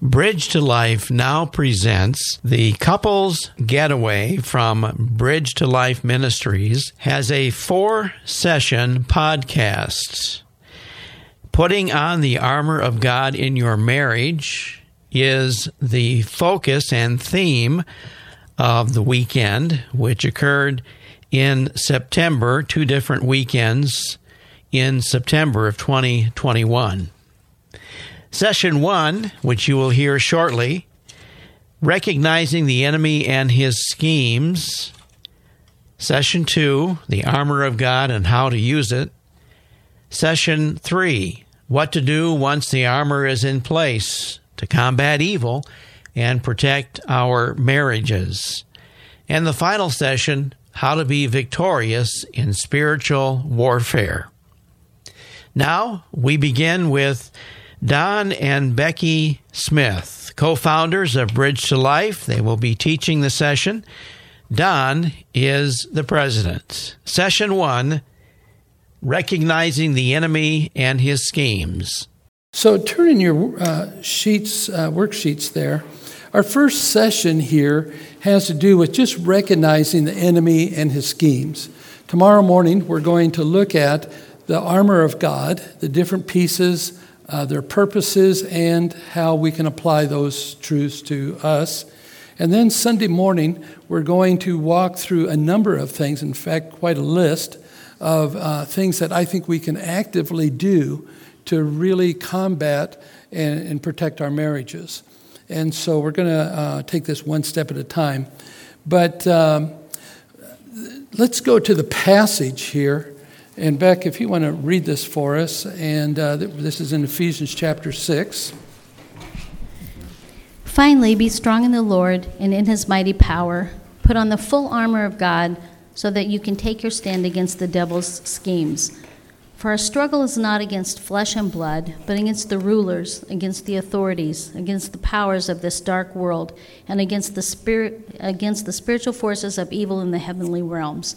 Bridge to Life now presents the Couples Getaway from Bridge to Life Ministries has a four session podcast. Putting on the armor of God in your marriage is the focus and theme of the weekend, which occurred in September, two different weekends in September of 2021. Session one, which you will hear shortly, recognizing the enemy and his schemes. Session two, the armor of God and how to use it. Session three, what to do once the armor is in place to combat evil and protect our marriages. And the final session, how to be victorious in spiritual warfare. Now we begin with Don and Becky Smith, co founders of Bridge to Life. They will be teaching the session. Don is the president. Session one Recognizing the Enemy and His Schemes. So turn in your uh, sheets, uh, worksheets there. Our first session here has to do with just recognizing the enemy and his schemes. Tomorrow morning, we're going to look at the armor of God, the different pieces uh, their purposes, and how we can apply those truths to us. And then Sunday morning, we're going to walk through a number of things, in fact, quite a list of uh, things that I think we can actively do to really combat and, and protect our marriages. And so we're going to uh, take this one step at a time. But um, let's go to the passage here and Beck, if you want to read this for us, and uh, this is in Ephesians chapter 6. Finally, be strong in the Lord and in his mighty power. Put on the full armor of God so that you can take your stand against the devil's schemes. For our struggle is not against flesh and blood, but against the rulers, against the authorities, against the powers of this dark world, and against the spirit against the spiritual forces of evil in the heavenly realms.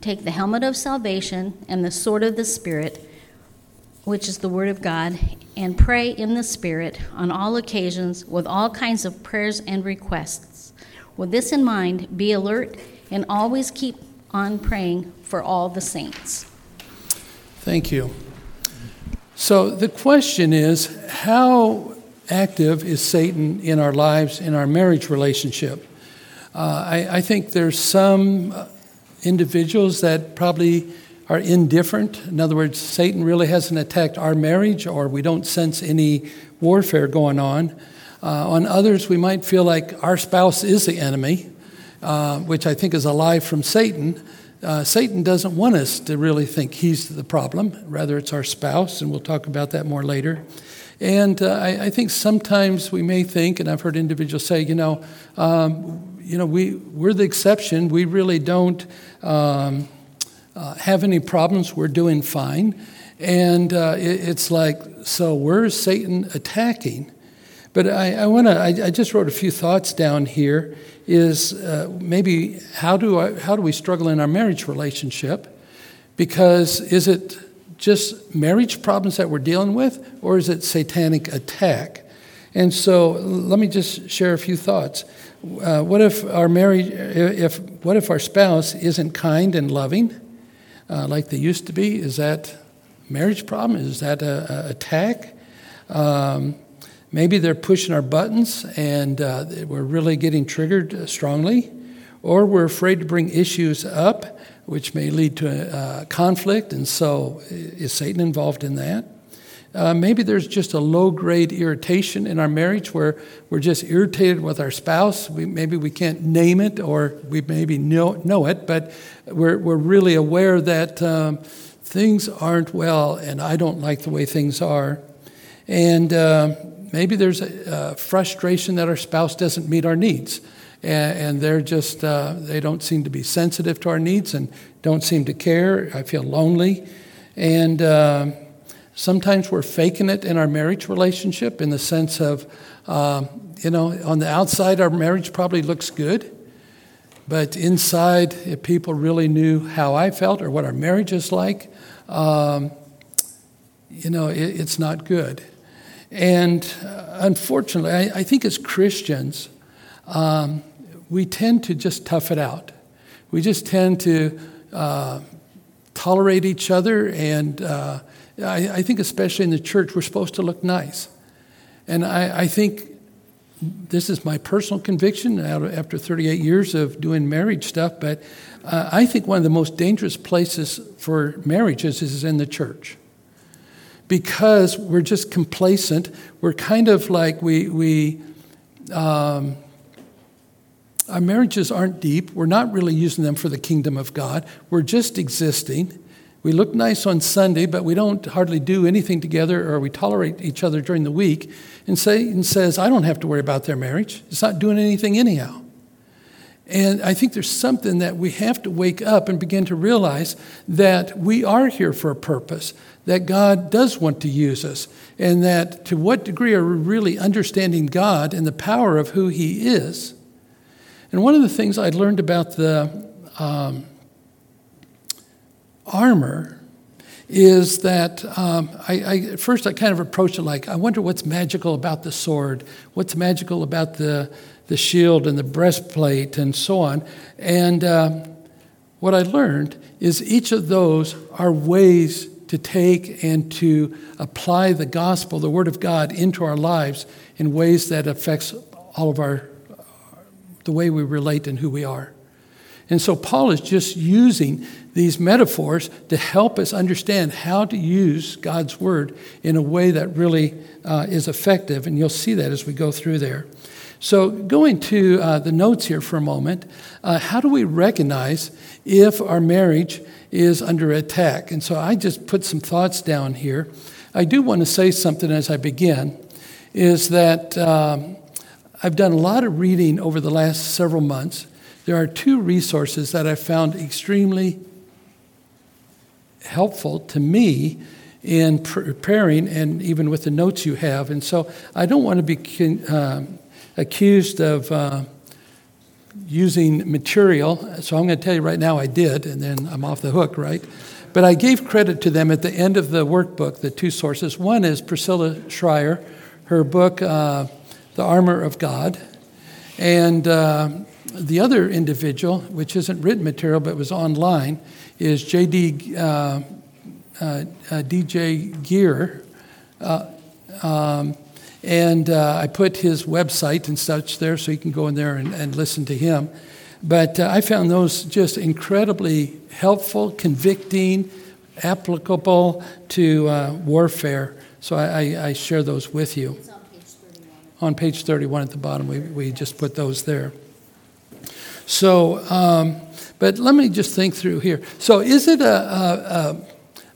Take the helmet of salvation and the sword of the Spirit, which is the Word of God, and pray in the Spirit on all occasions with all kinds of prayers and requests. With this in mind, be alert and always keep on praying for all the saints. Thank you. So the question is how active is Satan in our lives, in our marriage relationship? Uh, I, I, think there's some individuals that probably are indifferent. In other words, Satan really hasn't attacked our marriage, or we don't sense any warfare going on. Uh, on others, we might feel like our spouse is the enemy, uh, which I think is a lie from Satan. Uh, Satan doesn't want us to really think he's the problem. Rather, it's our spouse, and we'll talk about that more later. And uh, I, I, think sometimes we may think, and I've heard individuals say, you know, um, you know, we, we're the exception. We really don't um, uh, have any problems. We're doing fine. And uh, it, it's like, so where's Satan attacking? But I, I want to, I, I, just wrote a few thoughts down here is uh, maybe how do, I, how do we struggle in our marriage relationship? Because is it just marriage problems that we're dealing with, or is it satanic attack? And so let me just share a few thoughts. Uh, what if our marriage, if what if our spouse isn't kind and loving, uh, like they used to be? Is that marriage problem? Is that a, a attack? Um, maybe they're pushing our buttons and uh, we're really getting triggered strongly, or we're afraid to bring issues up, which may lead to uh, conflict. And so, is Satan involved in that? Uh, maybe there's just a low grade irritation in our marriage where we're just irritated with our spouse. We, maybe we can't name it or we maybe know, know it, but we're, we're really aware that um, things aren't well and I don't like the way things are. And uh, maybe there's a, a, frustration that our spouse doesn't meet our needs. And, and they're just, uh, they don't seem to be sensitive to our needs and don't seem to care. I feel lonely. And uh, sometimes we're faking it in our marriage relationship in the sense of, uh, you know, on the outside, our marriage probably looks good. But inside, if people really knew how I felt or what our marriage is like, um, you know, it, it's not good. And uh, unfortunately, I, I, think as Christians, um, we tend to just tough it out. We just tend to uh, tolerate each other, and uh, I, I, think, especially in the church, we're supposed to look nice. And I, I think this is my personal conviction after 38 years of doing marriage stuff, but uh, I think one of the most dangerous places for marriages is in the church because we're just complacent. We're kind of like we, we um, our marriages aren't deep. We're not really using them for the kingdom of God. We're just existing. We look nice on Sunday, but we don't hardly do anything together or we tolerate each other during the week. And Satan says, I don't have to worry about their marriage. It's not doing anything anyhow. And I think there's something that we have to wake up and begin to realize that we are here for a purpose, that God does want to use us, and that to what degree are we really understanding God and the power of who He is. And one of the things I learned about the um, armor is that um, I, I, first I kind of approached it like, I wonder what's magical about the sword, what's magical about the the shield and the breastplate and so on. And uh, what I learned is each of those are ways to take and to apply the gospel, the word of God, into our lives in ways that affects all of our the way we relate and who we are. And so Paul is just using these metaphors to help us understand how to use God's word in a way that really uh, is effective. And you'll see that as we go through there. So, going to uh, the notes here for a moment, uh, how do we recognize if our marriage is under attack? And so, I just put some thoughts down here. I do want to say something as I begin is that um, I've done a lot of reading over the last several months. There are two resources that I've found extremely helpful to me in preparing and even with the notes you have. And so I don't want to be. Um, accused of uh, using material. So I'm going to tell you right now I did, and then I'm off the hook, right? But I gave credit to them at the end of the workbook, the two sources. One is Priscilla Shirer, her book, uh, The Armor of God. And uh, the other individual, which isn't written material but was online, is J.D. Uh, uh, uh DJ Greear. Uh, um, and uh, I put his website and such there so you can go in there and, and listen to him. But uh, I found those just incredibly helpful, convicting, applicable to uh, warfare. So I, I, I, share those with you. On page, on page 31 at the bottom, we, we just put those there. So, um, but let me just think through here. So, is it a, a,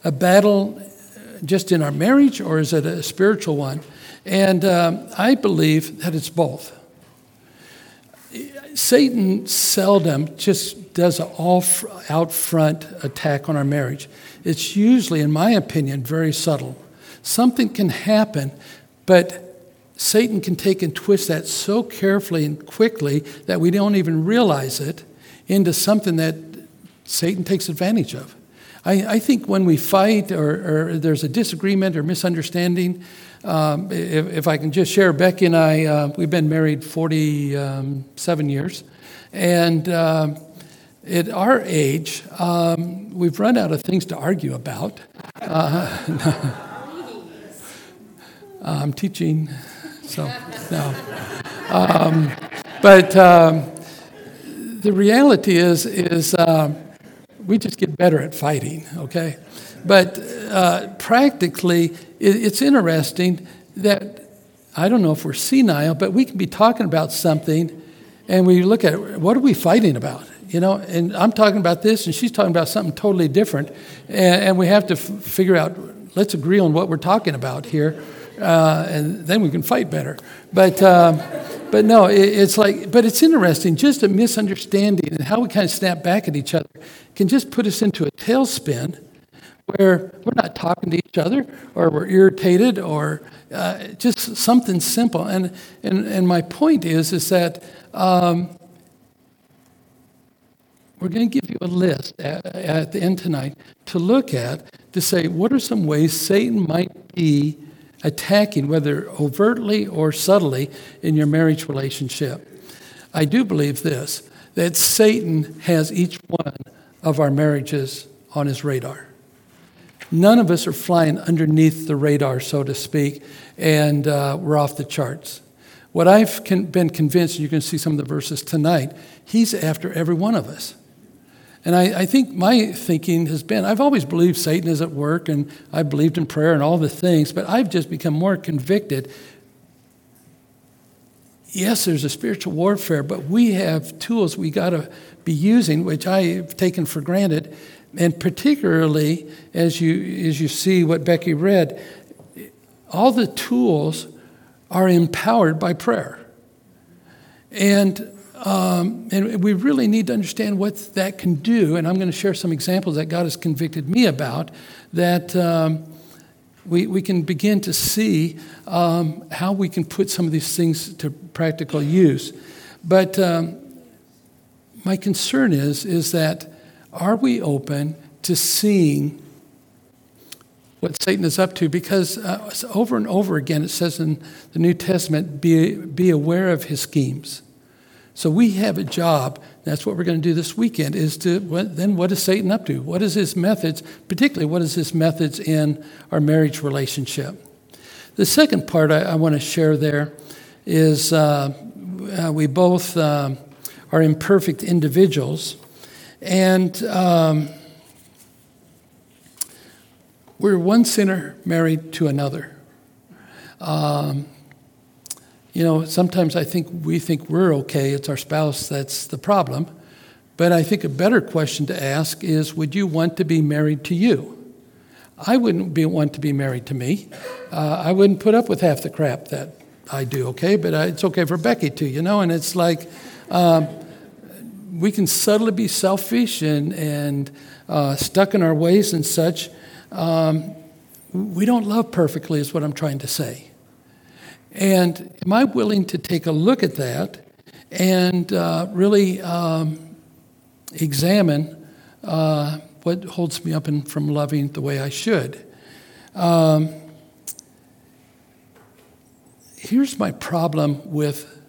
a battle just in our marriage, or is it a spiritual one? And um, I believe that it's both. Satan seldom just does an all out front attack on our marriage. It's usually, in my opinion, very subtle. Something can happen, but Satan can take and twist that so carefully and quickly that we don't even realize it into something that Satan takes advantage of. I, I think when we fight or, or, there's a disagreement or misunderstanding, um, if, if, I can just share, Becky and I, uh, we've been married 47 years. And uh, at our age, um, we've run out of things to argue about. Uh, I'm teaching, so no. Um, but um, the reality is, is uh, we just get better at fighting, okay? But uh, practically, it, it's interesting that I don't know if we're senile, but we can be talking about something and we look at what are we fighting about? You know, and I'm talking about this and she's talking about something totally different. And, and we have to f- figure out, let's agree on what we're talking about here. Uh, and then we can fight better. But, uh, but no, it, it's like, but it's interesting. Just a misunderstanding and how we kind of snap back at each other can just put us into a tailspin where we're not talking to each other or we're irritated or uh, just something simple. And, and, and my point is, is that um, we're going to give you a list at, at, the end tonight to look at to say what are some ways Satan might be attacking, whether overtly or subtly, in your marriage relationship. I do believe this that Satan has each one of our marriages on his radar. None of us are flying underneath the radar, so to speak, and uh, we're off the charts. What I've con- been convinced, and you can see some of the verses tonight, he's after every one of us. And I, I, think my thinking has been I've always believed Satan is at work, and I believed in prayer and all the things, but I've just become more convicted. Yes, there's a spiritual warfare, but we have tools we got to be using, which I've taken for granted. And particularly as you, as you see what Becky read, all the tools are empowered by prayer. And um, and we really need to understand what that can do. And I'm going to share some examples that God has convicted me about that um, we, we can begin to see um, how we can put some of these things to practical use. But um, my concern is, is that are we open to seeing what Satan is up to? Because uh, over and over again it says in the New Testament, be, be aware of his schemes. So we have a job. That's what we're going to do this weekend. Is to then what is Satan up to? What is his methods? Particularly, what is his methods in our marriage relationship? The second part I, I want to share there is uh, uh, we both uh, are imperfect individuals, and um, we're one sinner married to another. Um, you know, sometimes I think we think we're okay, it's our spouse that's the problem. But I think a better question to ask is Would you want to be married to you? I wouldn't be, want to be married to me. Uh, I wouldn't put up with half the crap that I do, okay? But I, it's okay for Becky too, you know? And it's like um, we can subtly be selfish and, and uh, stuck in our ways and such. Um, we don't love perfectly, is what I'm trying to say. And am I willing to take a look at that and uh, really um, examine uh, what holds me up in, from loving the way I should? Um, here's my problem with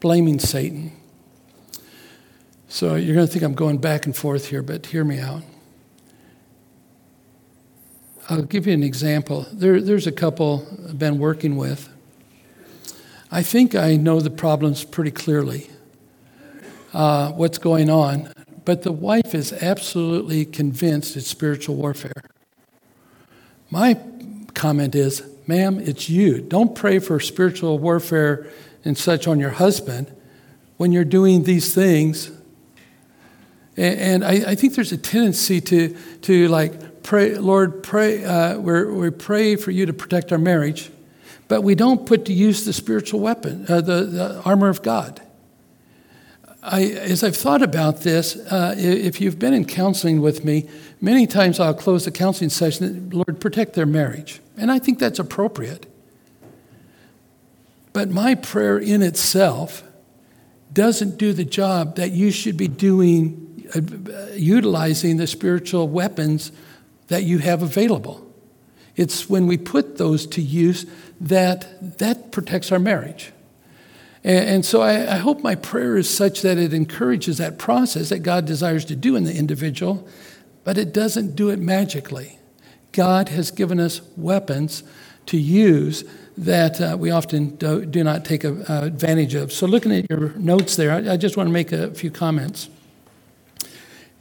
blaming Satan. So you're going to think I'm going back and forth here, but hear me out. I'll give you an example. There, there's a couple I've been working with. I think I know the problems pretty clearly, uh, what's going on, but the wife is absolutely convinced it's spiritual warfare. My comment is, ma'am, it's you. Don't pray for spiritual warfare and such on your husband when you're doing these things. And, I, I think there's a tendency to, to like pray, Lord, pray, uh, we pray for you to protect our marriage, but we don't put to use the spiritual weapon, uh, the, the, armor of God. I, as I've thought about this, uh, if you've been in counseling with me, many times I'll close the counseling session, Lord, protect their marriage. And I think that's appropriate. But my prayer in itself doesn't do the job that you should be doing, uh, utilizing the spiritual weapons that you have available. It's when we put those to use that that protects our marriage. And, and so I, I hope my prayer is such that it encourages that process that God desires to do in the individual, but it doesn't do it magically. God has given us weapons to use that uh, we often do, do not take a, uh, advantage of. So, looking at your notes there, I, I just want to make a few comments.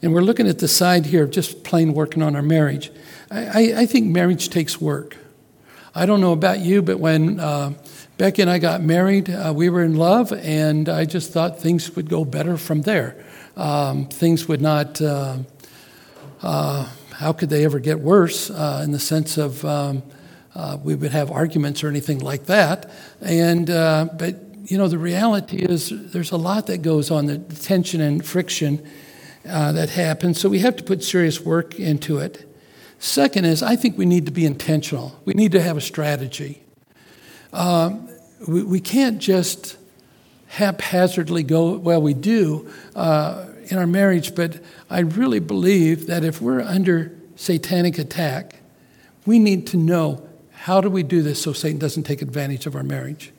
And we're looking at the side here of just plain working on our marriage. I, I, think marriage takes work. I don't know about you, but when uh, Becky and I got married, uh, we were in love, and I just thought things would go better from there. Um, things would not, uh, uh how could they ever get worse uh, in the sense of um, uh, we would have arguments or anything like that. And but you know, the reality is there's a lot that goes on, the tension and friction uh, that happens. So we have to put serious work into it. Second is, I think we need to be intentional. We need to have a strategy. Um, we, we can't just haphazardly go, well, we do uh, in our marriage, but I really believe that if we're under satanic attack, we need to know how do we do this so Satan doesn't take advantage of our marriage.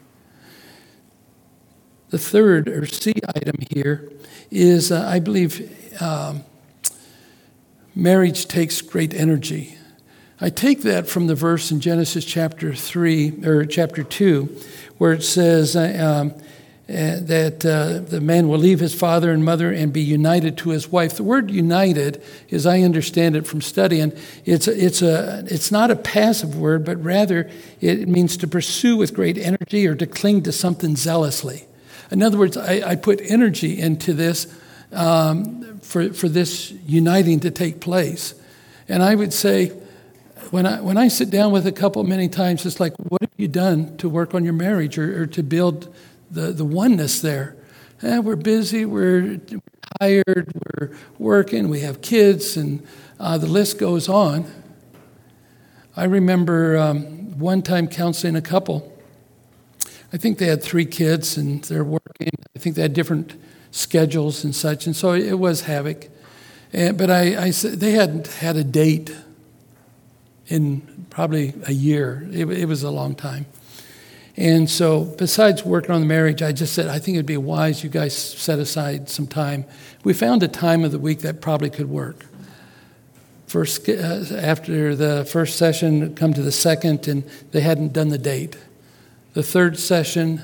The third or C item here is uh, I believe um, marriage takes great energy. I take that from the verse in Genesis chapter 3 or chapter 2 where it says uh, um, uh, that uh, the man will leave his father and mother and be united to his wife. The word united, as I understand it from studying, it's a, it's a it's not a passive word, but rather it means to pursue with great energy or to cling to something zealously. In other words, I, I put energy into this um, for, for this uniting to take place. And I would say, when I, when I sit down with a couple many times, it's like, what have you done to work on your marriage or, or to build the, the oneness there? Eh, we're busy, we're tired, we're working, we have kids, and uh, the list goes on. I remember um, one time counseling a couple I think they had three kids and they're working. I think they had different schedules and such, and so it was havoc. And, but I, I they hadn't had a date in probably a year. It, it was a long time. And so, besides working on the marriage, I just said, I think it'd be wise you guys set aside some time. We found a time of the week that probably could work. First, uh, after the first session, come to the second, and they hadn't done the date. The third session,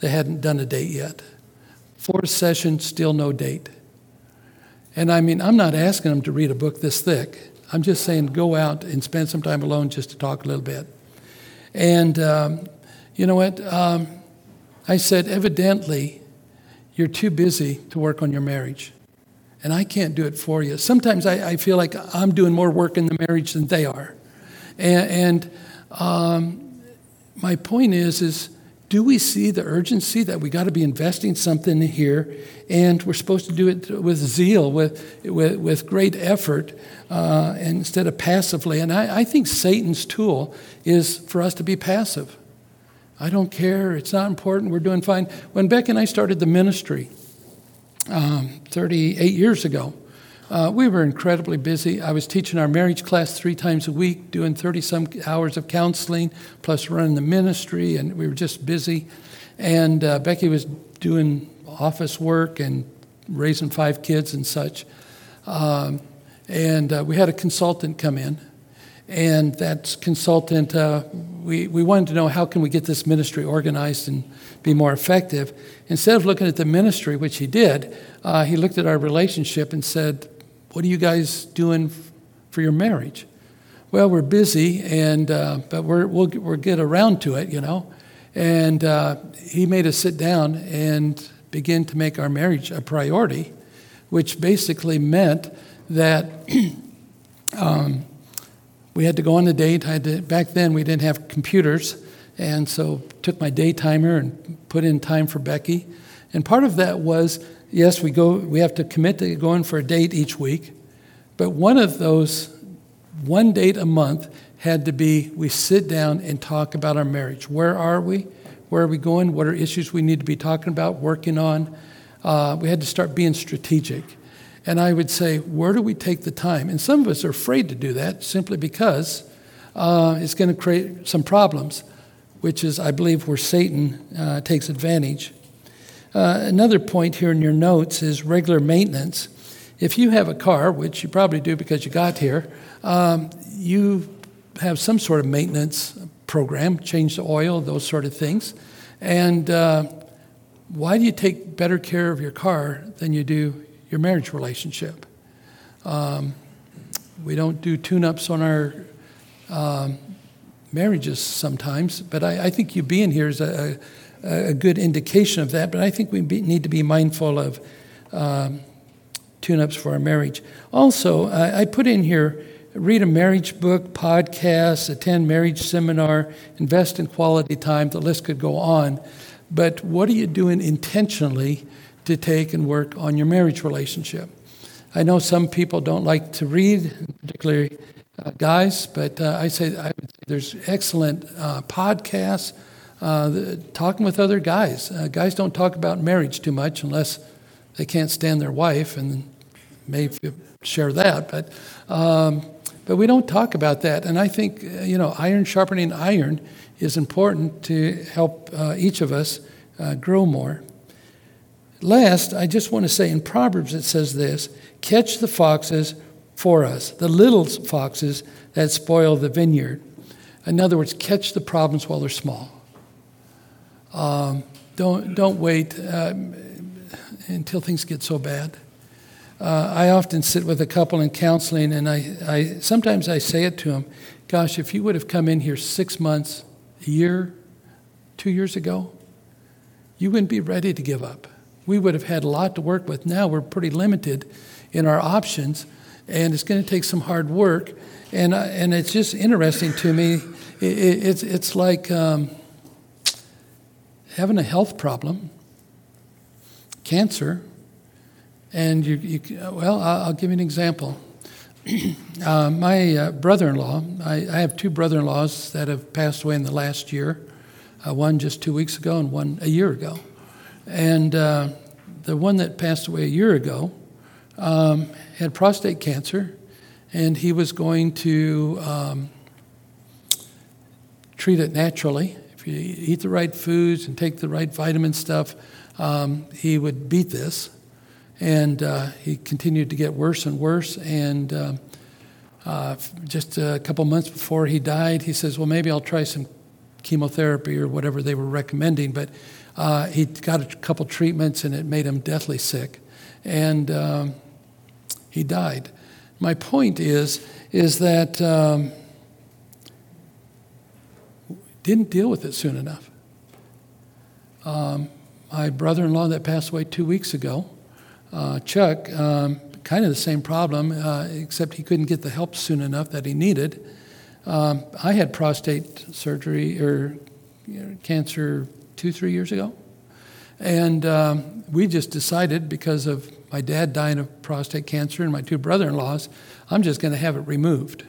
they hadn't done a date yet. Fourth session, still no date. And I mean, I'm not asking them to read a book this thick. I'm just saying go out and spend some time alone just to talk a little bit. And um, you know what? Um, I said, evidently, you're too busy to work on your marriage. And I can't do it for you. Sometimes I, I feel like I'm doing more work in the marriage than they are. And, and um, my point is, is do we see the urgency that we got to be investing something here? And we're supposed to do it with zeal with, with, with great effort uh, instead of passively. And I, I, think satan's tool is for us to be passive. I don't care it's not important we're doing fine. When beck and i started the ministry um, 38 years ago uh, we were incredibly busy. I was teaching our marriage class three times a week, doing 30 some hours of counseling, plus running the ministry, and we were just busy. And uh, Becky was doing office work and raising five kids and such. Um, and uh, we had a consultant come in, and that consultant, uh, we, we wanted to know how can we get this ministry organized and be more effective. Instead of looking at the ministry, which he did, uh, he looked at our relationship and said, what are you guys doing for your marriage? Well, we're busy, and uh, but we're, we'll, we'll get around to it, you know. And uh, he made us sit down and begin to make our marriage a priority, which basically meant that um, we had to go on a date. I had to, back then, we didn't have computers, and so took my day timer and put in time for Becky. And part of that was yes, we go. We have to commit to going for a date each week, but one of those, one date a month, had to be we sit down and talk about our marriage. Where are we? Where are we going? What are issues we need to be talking about, working on? Uh, we had to start being strategic. And I would say, where do we take the time? And some of us are afraid to do that simply because uh, it's going to create some problems, which is, I believe, where Satan uh, takes advantage. Uh, another point here in your notes is regular maintenance. If you have a car, which you probably do because you got here, um, you have some sort of maintenance program, change the oil, those sort of things. And uh, why do you take better care of your car than you do your marriage relationship? Um, we don't do tune ups on our um, marriages sometimes, but I, I, think you being here is a, a good indication of that, but I think we be, need to be mindful of um, tune ups for our marriage. Also, I, I put in here read a marriage book, podcast, attend marriage seminar, invest in quality time. The list could go on. But what are you doing intentionally to take and work on your marriage relationship? I know some people don't like to read, particularly uh, guys, but uh, I say I there's excellent uh, podcasts uh, talking with other guys. Uh, guys don't talk about marriage too much unless they can't stand their wife, and may share that. But um, but we don't talk about that, and I think uh, you know iron sharpening iron is important to help each of us grow more. Last, I just want to say in Proverbs it says this catch the foxes for us, the little foxes that spoil the vineyard. In other words, catch the problems while they're small. Um, don't, don't wait um, until things get so bad. Uh, I often sit with a couple in counseling, and I, I sometimes I say it to them, "Gosh, if you would have come in here six months, a year, two years ago, you wouldn't be ready to give up we would have had a lot to work with. Now we're pretty limited in our options, and it's going to take some hard work. And, uh, and it's just interesting to me. It, it, it's, it's like um, having a health problem, cancer, and you, you well, I'll, give you an example. uh, my uh, brother in law, I, I, have two brother in laws that have passed away in the last year, uh, one just two weeks ago and one a year ago. And uh, the one that passed away a year ago um, had prostate cancer, and he was going to um, treat it naturally. If you eat the right foods and take the right vitamin stuff, um, he would beat this. And uh, he continued to get worse and worse. And uh, uh, just a couple months before he died, he says, Well, maybe I'll try some chemotherapy or whatever they were recommending. But uh, he got a couple treatments and it made him deathly sick. And um, he died. My point is, is that um, didn't deal with it soon enough. Um, my brother-in-law that passed away two weeks ago, uh, Chuck, um, kind of the same problem, uh, except he couldn't get the help soon enough that he needed. Um, I had prostate surgery or you know, cancer two, three years ago. And um, we just decided, because of my dad dying of prostate cancer and my two brother in laws, I'm just going to have it removed.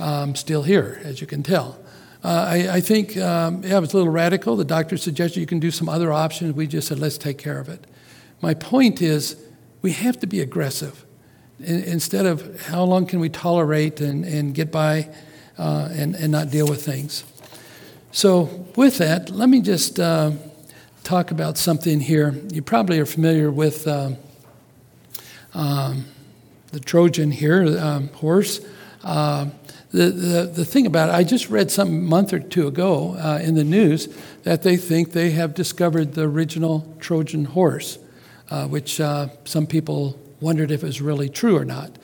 I'm still here, as you can tell. Uh, I, I, think, um, yeah, it was a little radical. The doctor suggested you can do some other options. We just said, let's take care of it. My point is, we have to be aggressive. In, instead of how long can we tolerate and, and get by uh, and, and not deal with things. So, with that, let me just uh, talk about something here. You probably are familiar with uh, um, the Trojan here, um, horse. The, the, the thing about it, I just read a month or two ago uh, in the news that they think they have discovered the original Trojan horse, uh, which uh, some people wondered if it was really true or not.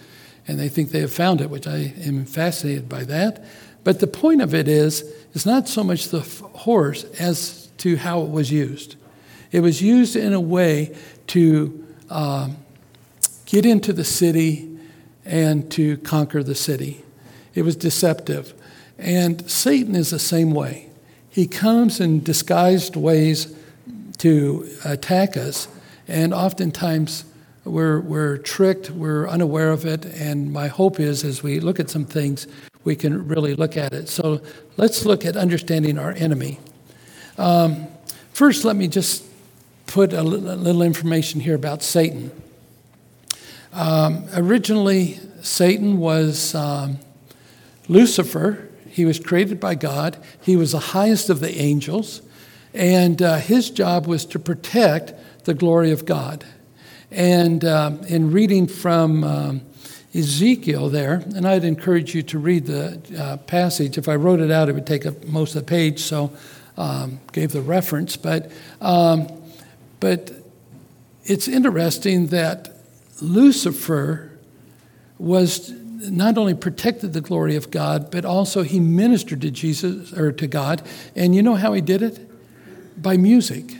And they think they have found it, which I am fascinated by that. But the point of it is, it's not so much the horse as to how it was used. It was used in a way to um, get into the city and to conquer the city. It was deceptive. And Satan is the same way. He comes in disguised ways to attack us, and oftentimes we're, we're tricked, we're unaware of it, and my hope is as we look at some things, we can really look at it. So let's look at understanding our enemy. Um, first, let me just put a little information here about Satan. Um, originally, Satan was um, Lucifer. He was created by God. He was the highest of the angels, and uh, his job was to protect the glory of God. And um, in reading from um, Ezekiel there, and I'd encourage you to read the uh, passage. If I wrote it out, it would take up most of the page, so um, gave the reference. But, um, but it's interesting that Lucifer was not only protected the glory of God, but also he ministered to Jesus or to God. And you know how he did it? By music.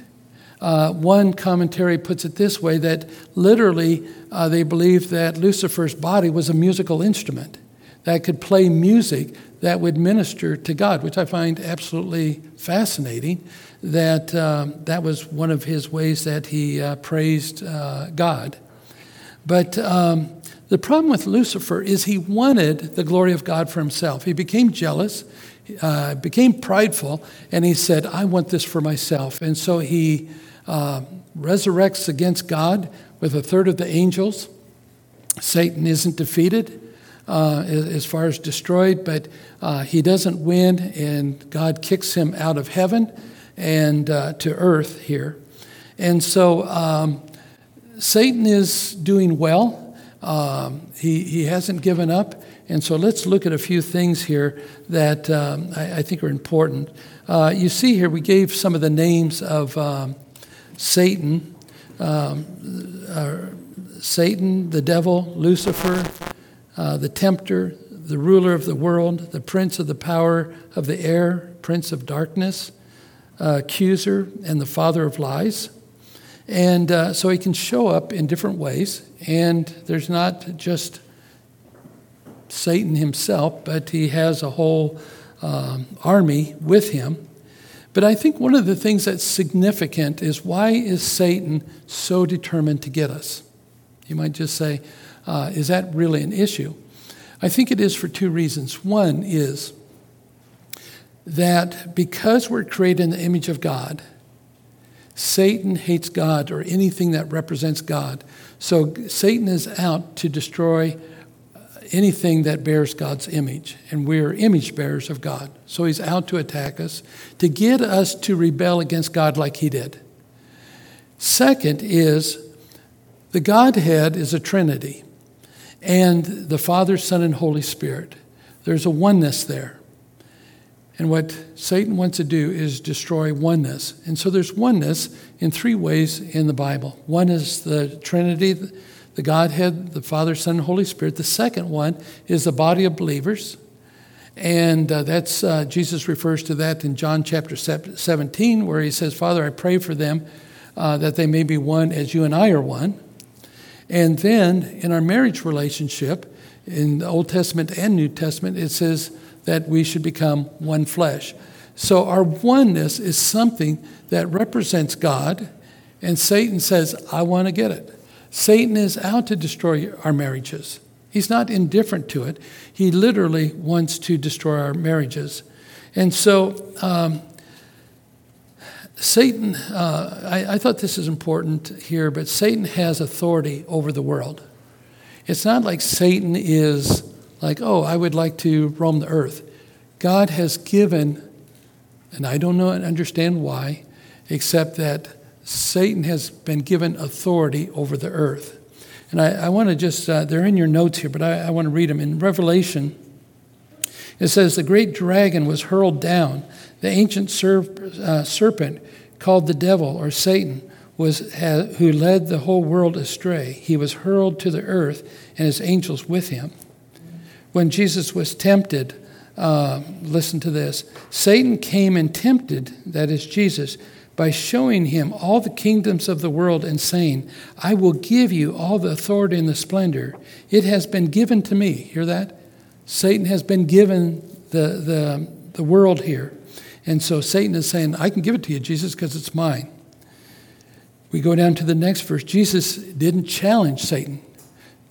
Uh, one commentary puts it this way that literally uh, they believed that Lucifer's body was a musical instrument, that could play music that would minister to God, which I find absolutely fascinating. That um, that was one of his ways that he uh, praised uh, God. But um, the problem with Lucifer is he wanted the glory of God for himself. He became jealous, uh, became prideful, and he said, "I want this for myself." And so he uh, resurrects against God with a third of the angels. Satan isn't defeated uh, as far as destroyed, but uh, he doesn't win, and God kicks him out of heaven and uh, to earth here. And so um, Satan is doing well. Um, he, he hasn't given up. And so let's look at a few things here that um, I, I, think are important. Uh, you see here, we gave some of the names of um, Satan. Um, uh, Satan, the devil, Lucifer, uh, the tempter, the ruler of the world, the prince of the power of the air, prince of darkness, uh, accuser, and the father of lies. And uh, so he can show up in different ways, and there's not just Satan himself, but he has a whole um, army with him. But I think one of the things that's significant is why is Satan so determined to get us? You might just say, uh, is that really an issue? I think it is for two reasons. One is that because we're created in the image of God, Satan hates God or anything that represents God. So Satan is out to destroy uh, anything that bears God's image, and we're image bearers of God. So he's out to attack us, to get us to rebel against God like he did. Second is the Godhead is a trinity, and the Father, Son, and Holy Spirit. There's a oneness there. And what Satan wants to do is destroy oneness. And so there's oneness in three ways in the Bible. One is the Trinity, the Godhead, the Father, Son, and Holy Spirit. The second one is the body of believers. And uh, that's, uh, Jesus refers to that in John chapter 17, where he says, Father, I pray for them uh, that they may be one as you and I are one. And then in our marriage relationship, in the Old Testament and New Testament, it says, that we should become one flesh. So our oneness is something that represents God, and Satan says, I want to get it. Satan is out to destroy our marriages. He's not indifferent to it. He literally wants to destroy our marriages. And so, um, Satan, uh, I, I thought this is important here, but Satan has authority over the world. It's not like Satan is like, oh, I would like to roam the earth. God has given, and I don't know and understand why, except that Satan has been given authority over the earth. And I, I want to just, uh, they're in your notes here, but I, I want to read them. In Revelation, it says, The great dragon was hurled down, the ancient serp- uh, serpent called the devil or Satan. Was, who led the whole world astray. He was hurled to the earth, and his angels with him when Jesus was tempted, uh, listen to this Satan came and tempted, that is Jesus, by showing him all the kingdoms of the world and saying, I will give you all the authority and the splendor. It has been given to me. Hear that? Satan has been given the, the, the world here. And so Satan is saying, I can give it to you, Jesus, because it's mine. We go down to the next verse. Jesus didn't challenge Satan.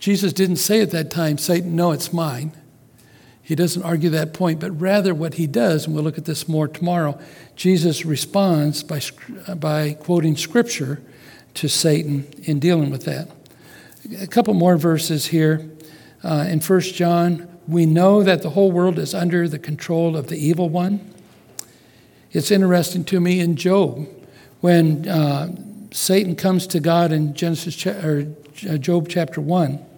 Jesus didn't say at that time, Satan, no, it's mine. He doesn't argue that point, but rather what he does, and we'll look at this more tomorrow, Jesus responds by, by quoting scripture to Satan in dealing with that. A couple more verses here. Uh, in 1 John, we know that the whole world is under the control of the evil one. It's interesting to me in Job when uh, Satan comes to God in Genesis or uh, Job chapter 1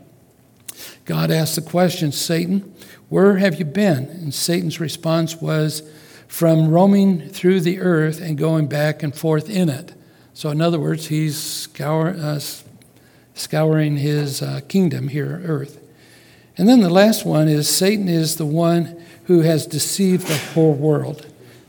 God asked the question, Satan, where have you been? And Satan's response was, from roaming through the earth and going back and forth in it. So, in other words, he's scour, uh, scouring his uh, kingdom here, earth. And then the last one is Satan is the one who has deceived the whole world.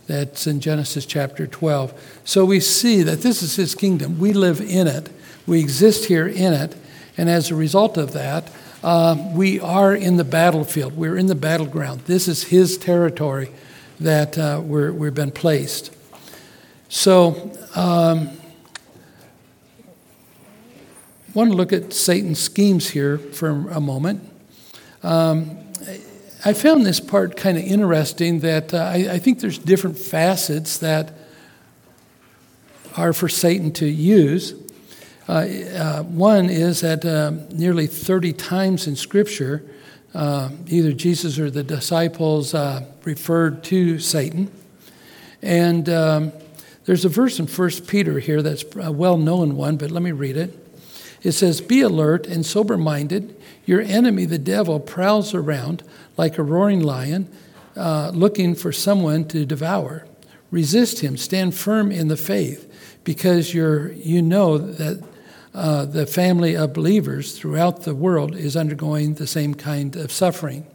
That's in Genesis chapter 12. So we see that this is his kingdom. We live in it, we exist here in it. And as a result of that, uh, we are in the battlefield. We're in the battleground. This is his territory that uh, we're, we've been placed. So, um, I want to look at Satan's schemes here for a moment. Um, I found this part kind of interesting that uh, I, I, think there's different facets that are for Satan to use. Uh, uh, one is that uh, nearly 30 times in Scripture, either Jesus or the disciples referred to Satan. And um, there's a verse in 1 Peter here that's a well known one, but let me read it. It says, Be alert and sober minded. Your enemy, the devil, prowls around like a roaring lion, uh, looking for someone to devour. Resist him, stand firm in the faith, because you're, you know that uh, the family of believers throughout the world is undergoing the same kind of suffering.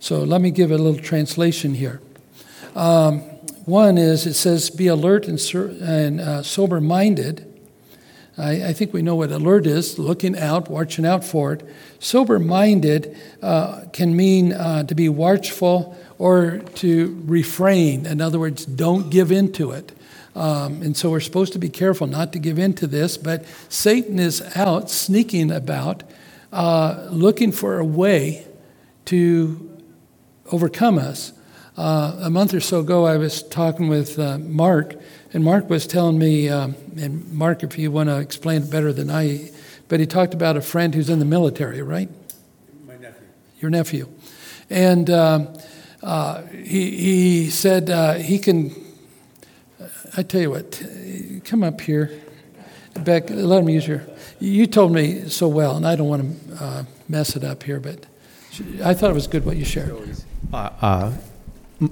So let me give a little translation here. Um, one is it says, Be alert and, and uh, sober minded I, I, think we know what alert is looking out, watching out for it. Sober minded uh, can mean uh, to be watchful or to refrain. In other words, don't give in to it. Um, and so we're supposed to be careful not to give in to this, but Satan is out sneaking about, uh, looking for a way to overcome us. Uh, a month or so ago, I was talking with uh, Mark and Mark was telling me, um, and Mark, if you want to explain it better than I, but he talked about a friend who's in the military, right? My nephew. Your nephew. And um, uh, he, he said uh, he can, I tell you what, come up here. Beck, let him use your. You told me so well, and I don't want to uh, mess it up here, but I thought it was good what you shared. Uh, uh,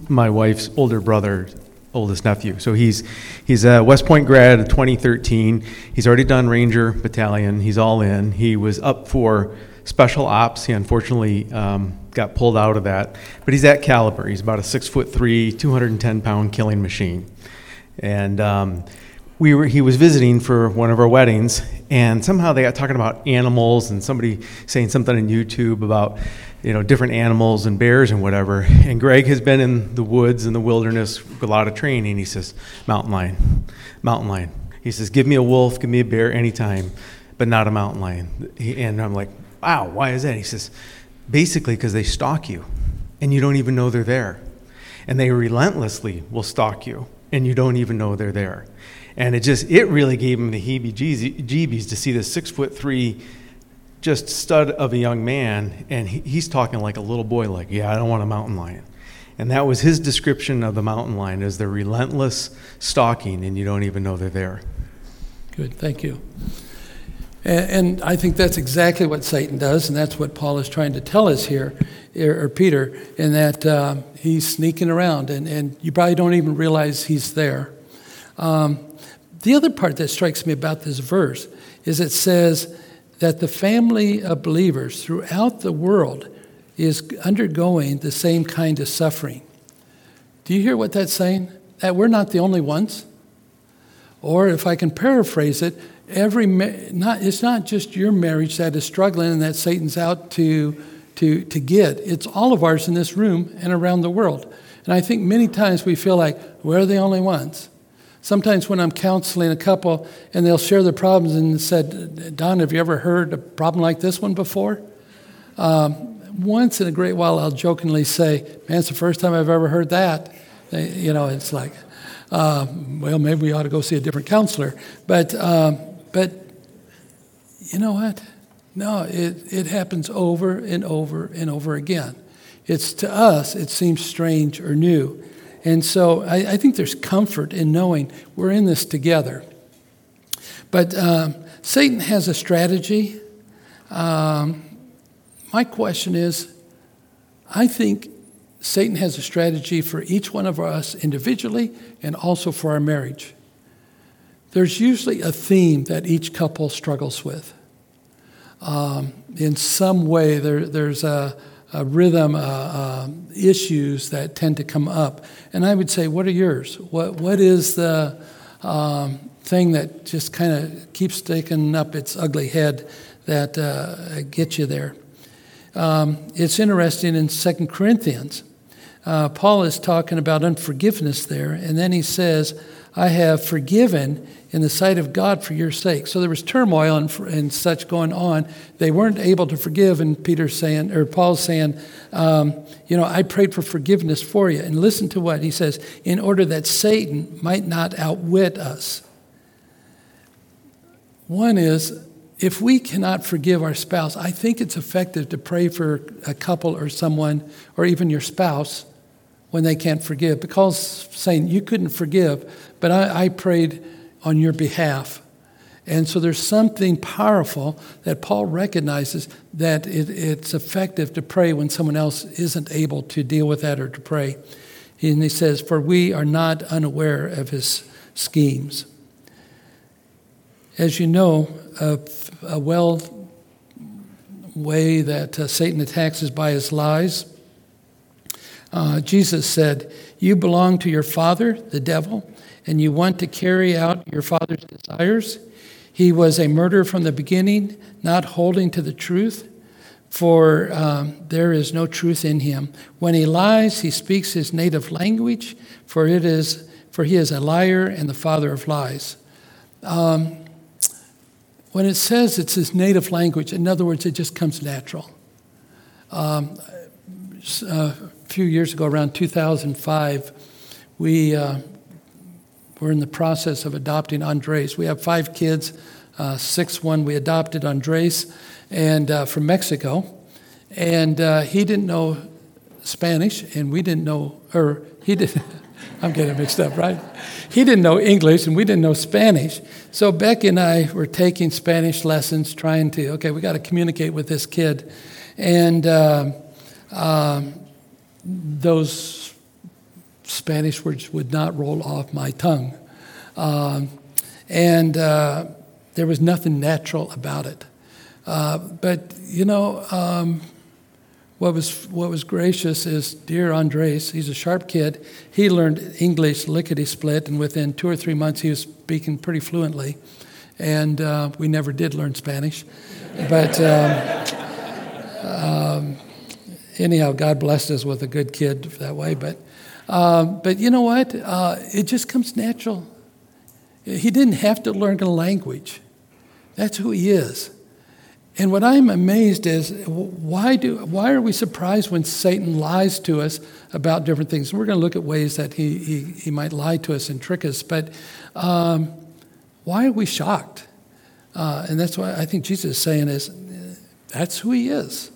my wife's older brother oldest nephew. So he's he's a West Point grad of 2013. He's already done Ranger Battalion. He's all in. He was up for special ops. He unfortunately um, got pulled out of that. But he's that caliber. He's about a six foot three, 210 pound killing machine. And um, we were he was visiting for one of our weddings, and somehow they got talking about animals and somebody saying something on YouTube about you know, different animals and bears and whatever. And Greg has been in the woods and the wilderness with a lot of training. He says, mountain lion, mountain lion. He says, give me a wolf, give me a bear anytime, but not a mountain lion. and I'm like, wow, why is that? He says, basically because they stalk you and you don't even know they're there. And they relentlessly will stalk you and you don't even know they're there. And it just, it really gave him the heebie jeebies to see this six foot three just stud of a young man, and he, he's talking like a little boy, like, yeah, I don't want a mountain lion. And that was his description of the mountain lion as the relentless stalking, and you don't even know they're there. Good, thank you. And, I think that's exactly what Satan does, and that's what Paul is trying to tell us here, or, Peter, in that uh, he's sneaking around, and, and you probably don't even realize he's there. Um, the other part that strikes me about this verse is it says, that the family of believers throughout the world is undergoing the same kind of suffering. Do you hear what that's saying? That we're not the only ones. Or if I can paraphrase it, every not, it's not just your marriage that is struggling and that Satan's out to, to, to get. It's all of ours in this room and around the world. And I think many times we feel like we're the only ones. Sometimes when I'm counseling a couple and they'll share their problems and said, Don, have you ever heard a problem like this one before? Um, once in a great while, I'll jokingly say, man, it's the first time I've ever heard that. You know, it's like, uh, well, maybe we ought to go see a different counselor. But, um, but you know what? No, it, it happens over and over and over again. It's to us, it seems strange or new. And so I, I think there's comfort in knowing we're in this together. But um, Satan has a strategy. Um, my question is I think Satan has a strategy for each one of us individually and also for our marriage. There's usually a theme that each couple struggles with. Um, in some way, there, there's a, uh, rhythm uh, uh, issues that tend to come up. And I would say, what are yours? What, what is the um, thing that just kind of keeps taking up its ugly head that uh, gets you there? Um, it's interesting in Second Corinthians. Uh, Paul is talking about unforgiveness there, and then he says, I have forgiven in the sight of God for your sake. So there was turmoil and, and such going on. They weren't able to forgive, and Peter's saying, or Paul's saying, um, you know, I prayed for forgiveness for you. And listen to what he says, in order that Satan might not outwit us. One is, if we cannot forgive our spouse, I think it's effective to pray for a couple or someone, or even your spouse, when they can't forgive. Because saying, You couldn't forgive, but I, I prayed on your behalf. And so there's something powerful that Paul recognizes that it, it's effective to pray when someone else isn't able to deal with that or to pray. And he says, For we are not unaware of his schemes. As you know, a, a well way that uh, Satan attacks is by his lies. Uh, Jesus said, You belong to your father, the devil, and you want to carry out your father's desires. He was a murderer from the beginning, not holding to the truth, for um, there is no truth in him. When he lies, he speaks his native language, for it is for he is a liar and the father of lies. Um, when it says it's his native language, in other words, it just comes natural. Um, a few years ago, around 2005, we uh, were in the process of adopting Andres. We have five kids. Uh, sixth one we adopted Andres, and uh, from Mexico, and uh, he didn't know Spanish, and we didn't know, or he did. I'm getting mixed up, right? He didn't know English, and we didn't know Spanish. So Becky and I were taking Spanish lessons, trying to okay, we got to communicate with this kid, and uh, um, those Spanish words would not roll off my tongue. Um, and uh, there was nothing natural about it. Uh, but, you know, um, what, was, what was gracious is dear Andres, he's a sharp kid. He learned English lickety split, and within two or three months, he was speaking pretty fluently. And uh, we never did learn Spanish. But um, um, anyhow, God blessed us with a good kid that way. But um, but you know what? Uh, it just comes natural. He didn't have to learn a language. That's who he is. And what I'm amazed is why, do, why are we surprised when Satan lies to us about different things? We're going to look at ways that he, he, he might lie to us and trick us. But um, why are we shocked? Uh, and that's why I think Jesus is saying is that's who he is.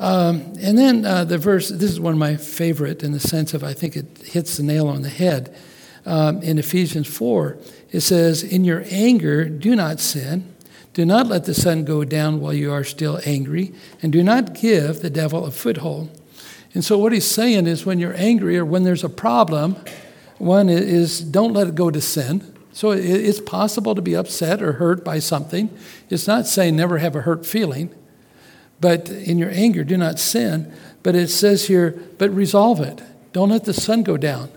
Um, and then uh, the verse, this is one of my favorite in the sense of I think it hits the nail on the head. Um, in Ephesians 4, it says, In your anger, do not sin. Do not let the sun go down while you are still angry, and do not give the devil a foothold. And so, what he's saying is, when you're angry or when there's a problem, one is don't let it go to sin. So, it's possible to be upset or hurt by something. It's not saying never have a hurt feeling. But in your anger, do not sin. But it says here, but resolve it. Don't let the sun go down.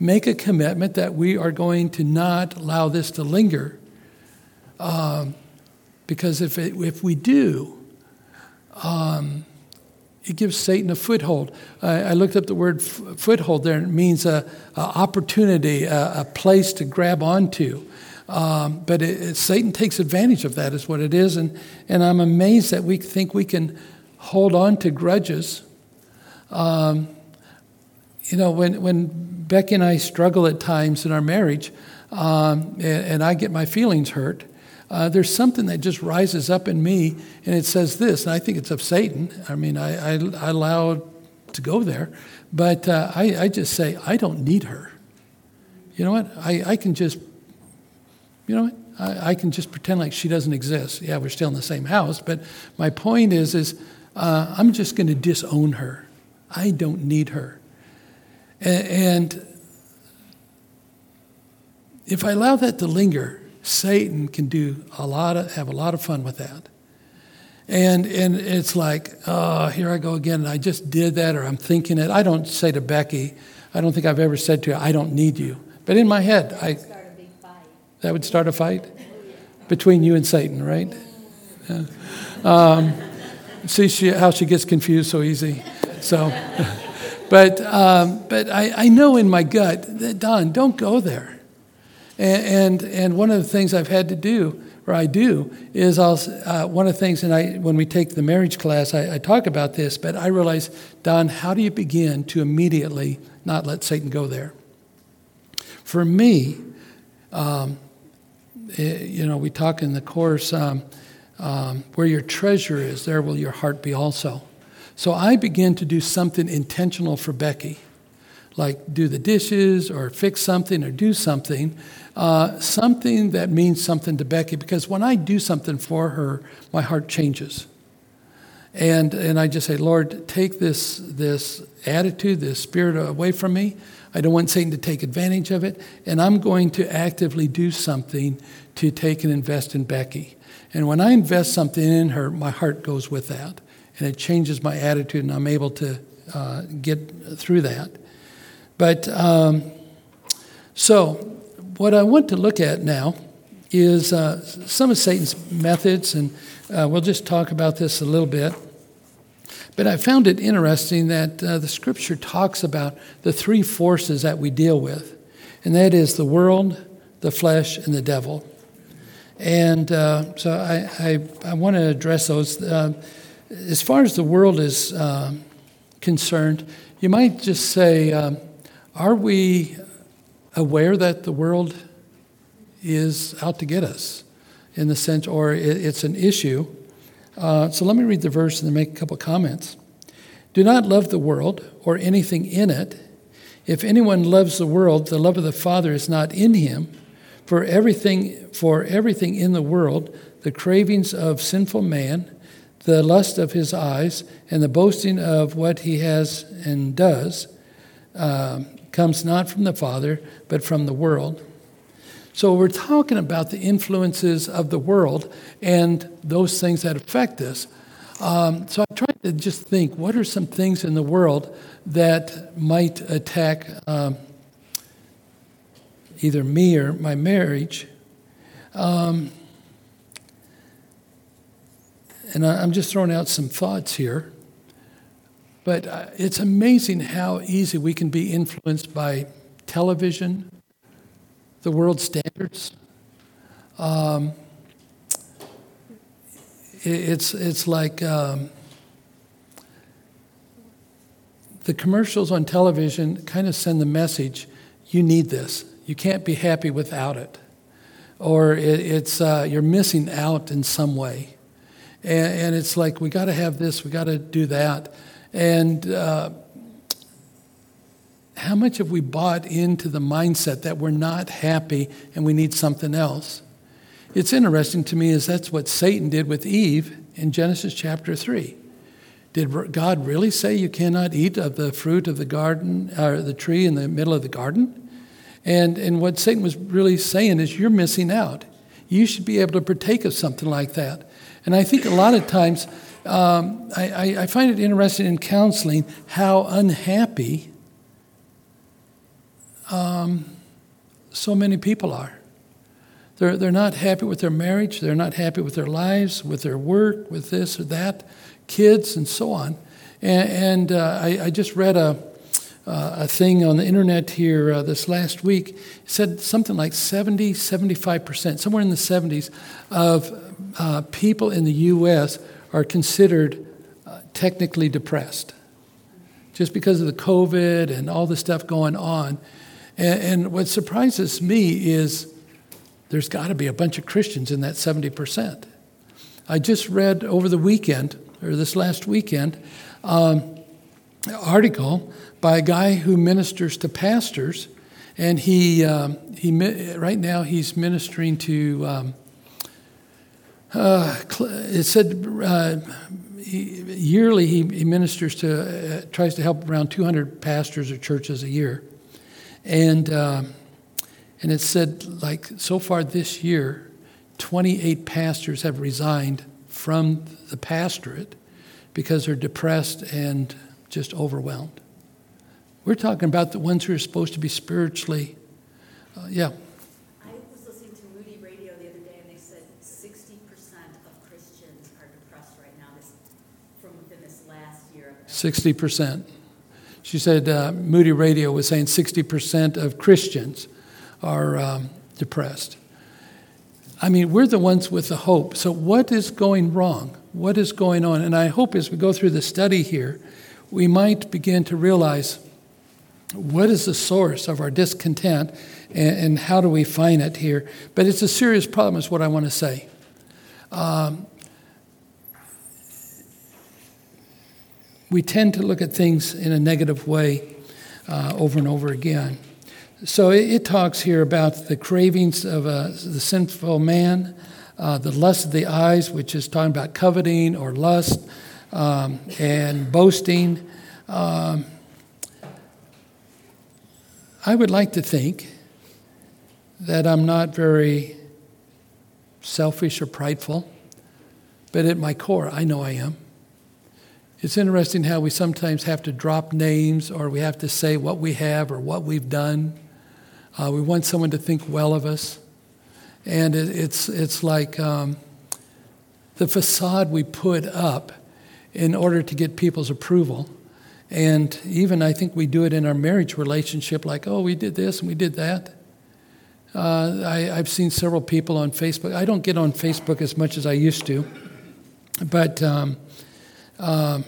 Make a commitment that we are going to not allow this to linger. Um, because if, it, if we do, um, it gives Satan a foothold. I, I looked up the word f- foothold there, it means a, a opportunity, a, a, place to grab onto. Um, but it, it, Satan takes advantage of that, is what it is. And, and I'm amazed that we think we can hold on to grudges. Um, you know, when, when Becky and I struggle at times in our marriage, um, and, and, I get my feelings hurt, uh, there's something that just rises up in me, and it says this, and I think it's of Satan. I mean, I, I, I allow to go there, but uh, I, I just say, I don't need her. You know what? I, I can just you know? I, I, can just pretend like she doesn't exist. Yeah, we're still in the same house, but my point is, is uh, I'm just going to disown her. I don't need her. And, if I allow that to linger, Satan can do a lot of, have a lot of fun with that. And, and it's like, oh, here I go again. And I just did that, or I'm thinking it. I don't say to Becky, I don't think I've ever said to her, I don't need you. But in my head, I, that would start a fight between you and Satan, right? Yeah. Um, See she, how she gets confused so easy. So, but, um, but I, I know in my gut that, Don, don't go there. And, and, and one of the things I've had to do, or I do, is I'll, uh, one of the things, and I, when we take the marriage class, I, I talk about this, but I realize, Don, how do you begin to immediately not let Satan go there? For me, um, you know, we talk in the course um, um, where your treasure is, there will your heart be also. So I began to do something intentional for Becky, like do the dishes or fix something or do something, uh, something that means something to Becky. Because when I do something for her, my heart changes. And, and I just say, Lord, take this, this attitude, this spirit away from me. I don't want Satan to take advantage of it. And I'm going to actively do something to take and invest in Becky. And when I invest something in her, my heart goes with that and it changes my attitude, and I'm able to uh, get through that. But um, so, what I want to look at now is uh, some of Satan's methods, and uh, we'll just talk about this a little bit. But I found it interesting that uh, the scripture talks about the three forces that we deal with, and that is the world, the flesh, and the devil. And uh, so I, I, I want to address those. Uh, as far as the world is um, concerned, you might just say, um, are we aware that the world is out to get us in the sense, or it's an issue? Uh, so let me read the verse and then make a couple comments. Do not love the world or anything in it. If anyone loves the world, the love of the Father is not in him. For everything, for everything in the world, the cravings of sinful man, the lust of his eyes and the boasting of what he has and does uh, comes not from the Father, but from the world. So we're talking about the influences of the world and those things that affect us. Um, so I tried to just think what are some things in the world that might attack um, either me or my marriage. Um, and I'm just throwing out some thoughts here. But uh, it's amazing how easy we can be influenced by television, the world standards. Um, it's, it's like um, the commercials on television kind of send the message you need this. You can't be happy without it. Or it, it's, uh, you're missing out in some way. And, and it's like, we got to have this, we got to do that. And uh, how much have we bought into the mindset that we're not happy and we need something else? It's interesting to me is that's what Satan did with Eve in Genesis chapter 3. Did God really say you cannot eat of the fruit of the garden or the tree in the middle of the garden? And, and what Satan was really saying is you're missing out. You should be able to partake of something like that. And I think a lot of times, um, I, I, find it interesting in counseling how unhappy um, so many people are. They're, they're not happy with their marriage, they're not happy with their lives, with their work, with this or that, kids, and so on. And, and uh, I, I, just read a, uh, a thing on the internet here uh, this last week. It said something like 70, 75%, somewhere in the 70s, of uh, people in the U.S. are considered uh, technically depressed just because of the COVID and all the stuff going on. And, and what surprises me is there's got to be a bunch of Christians in that 70%. I just read over the weekend, or this last weekend, um, an article by a guy who ministers to pastors, and he, um, he right now he's ministering to um, uh, it said uh, he, yearly he, he, ministers to, uh, tries to help around 200 pastors or churches a year. And, uh, and it said, like, so far this year, 28 pastors have resigned from the pastorate because they're depressed and just overwhelmed. We're talking about the ones who are supposed to be spiritually, uh, yeah. last year. 60%. She said uh, Moody Radio was saying 60% of Christians are um, depressed. I mean, we're the ones with the hope. So, what is going wrong? What is going on? And I hope as we go through the study here, we might begin to realize what is the source of our discontent and, and how do we find it here. But it's a serious problem, is what I want to say. Um, we tend to look at things in a negative way uh, over and over again. So it, it, talks here about the cravings of uh, the sinful man, uh, the lust of the eyes, which is talking about coveting or lust, um, and boasting. Um, I would like to think that I'm not very selfish or prideful, but at my core, I know I am. It's interesting how we sometimes have to drop names or we have to say what we have or what we've done. Uh, we want someone to think well of us. And it, it's, it's like um, the facade we put up in order to get people's approval. And even I think we do it in our marriage relationship, like, oh, we did this and we did that. Uh, I, have seen several people on Facebook. I don't get on Facebook as much as I used to, but um, um,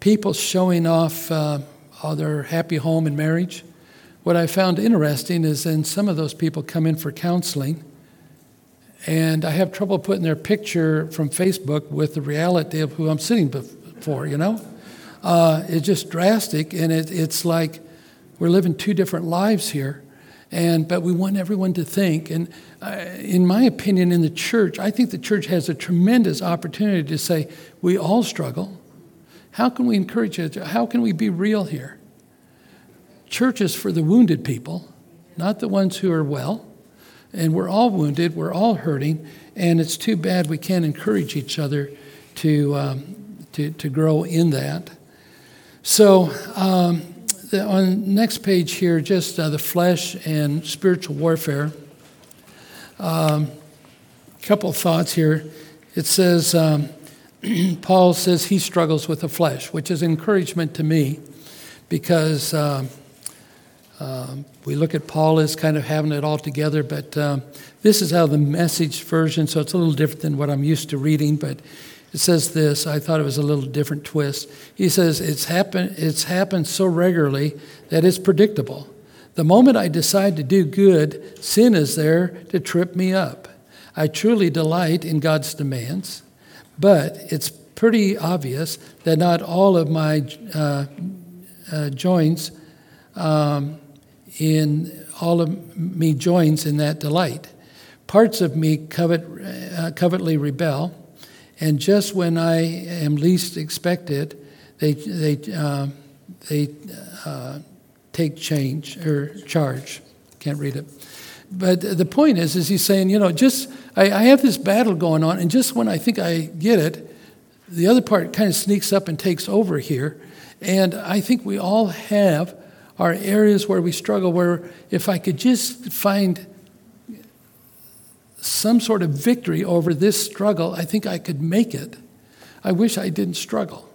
people showing off uh, their happy home and marriage. What I found interesting is then some of those people come in for counseling, and I have trouble putting their picture from Facebook with the reality of who I'm sitting before, you know? Uh, it's just drastic, and it, it's like we're living two different lives here. And, but we want everyone to think. And uh, in my opinion, in the church, I think the church has a tremendous opportunity to say, we all struggle. How can we encourage each other? How can we be real here? Church is for the wounded people, not the ones who are well. And we're all wounded, we're all hurting, and it's too bad we can't encourage each other to, um, to, to grow in that. So, um, the, on next page here, just uh, the flesh and spiritual warfare. A um, couple thoughts here. It says, um, Paul says he struggles with the flesh, which is encouragement to me because uh, uh, we look at Paul as kind of having it all together, but uh, this is how the message version, so it's a little different than what I'm used to reading, but it says this. I thought it was a little different twist. He says, It's happened, it's happened so regularly that it's predictable. The moment I decide to do good, sin is there to trip me up. I truly delight in God's demands. But it's pretty obvious that not all of my uh, uh, joins um, in all of me joins in that delight. Parts of me covet, uh, covetly rebel, and just when I am least expected, they they uh, they uh, take change or charge. Can't read it. But the point is, is he's saying, you know, just I, I have this battle going on, and just when I think I get it, the other part kind of sneaks up and takes over here. And I think we all have our areas where we struggle, where if I could just find some sort of victory over this struggle, I think I could make it. I wish I didn't struggle.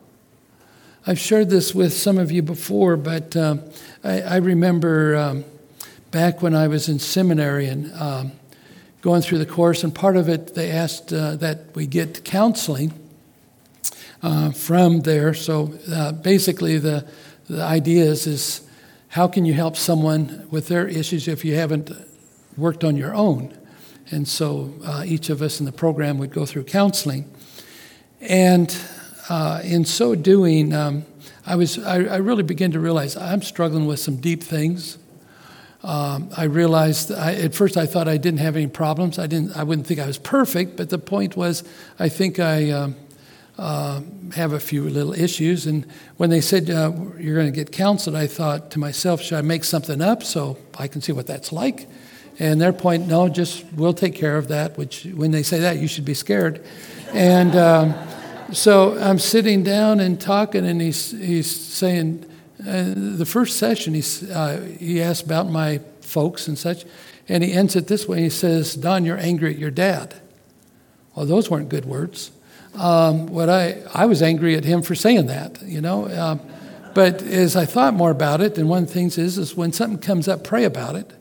I've shared this with some of you before, but um, I, I, remember um, back when I was in seminary and um, going through the course, and part of it they asked uh, that we get counseling uh, from there. So uh, basically, the the idea is is how can you help someone with their issues if you haven't worked on your own? And so uh, each of us in the program would go through counseling, and uh, in so doing. Um, I was I, I really began to realize I'm struggling with some deep things um, I realized I, at first I thought I didn't have any problems. I didn't. I wouldn't think I was perfect, but the point was, I think I um, uh, have a few little issues. And when they said uh, you're going to get counseled, I thought to myself, should I make something up so I can see what that's like? And their point, no, just we'll take care of that. Which when they say that, you should be scared. And um, so I'm sitting down and talking, and he's he's saying uh, the first session, he's, uh, he asked about my folks and such, and he ends it this way. He says, Don, you're angry at your dad. Well, those weren't good words. Um, what I, I was angry at him for saying that, you know. Um, but as I thought more about it, and one of the things is, is when something comes up, pray about it.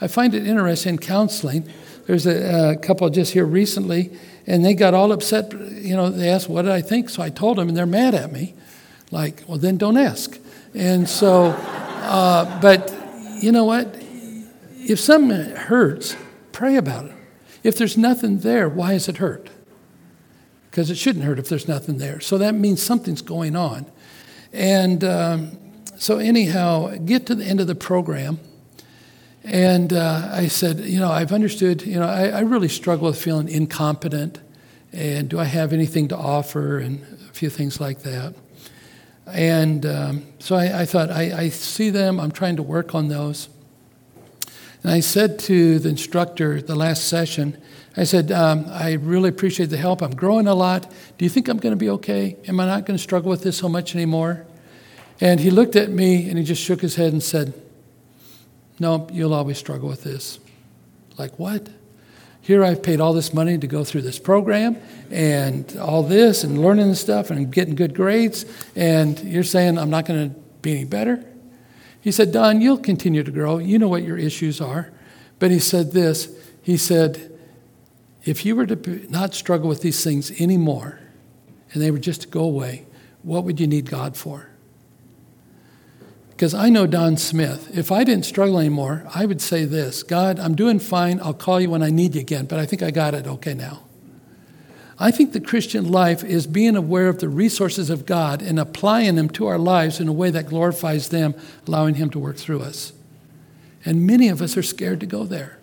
I find it interesting in counseling. There's a, a couple just here recently, and they got all upset. You know, they asked, What did I think? So I told them, and they're mad at me. Like, well, then don't ask. And so, uh, but you know what? If something hurts, pray about it. If there's nothing there, why is it hurt? Because it shouldn't hurt if there's nothing there. So that means something's going on. And um, so, anyhow, get to the end of the program. And uh, I said, you know, I've understood, you know, I, I, really struggle with feeling incompetent. And do I have anything to offer? And a few things like that. And um, so I, I thought, I, I, see them, I'm trying to work on those. And I said to the instructor the last session, I said, um, I really appreciate the help. I'm growing a lot. Do you think I'm going to be okay? Am I not going to struggle with this so much anymore? And he looked at me and he just shook his head and said, No, you'll always struggle with this. Like, what? Here I've paid all this money to go through this program and all this and learning this stuff and getting good grades, and you're saying I'm not going to be any better? He said, Don, you'll continue to grow. You know what your issues are. But he said this He said, if you were to not struggle with these things anymore and they were just to go away, what would you need God for? Because I know Don Smith. If I didn't struggle anymore, I would say this God, I'm doing fine. I'll call you when I need you again, but I think I got it okay now. I think the Christian life is being aware of the resources of God and applying them to our lives in a way that glorifies them, allowing Him to work through us. And many of us are scared to go there.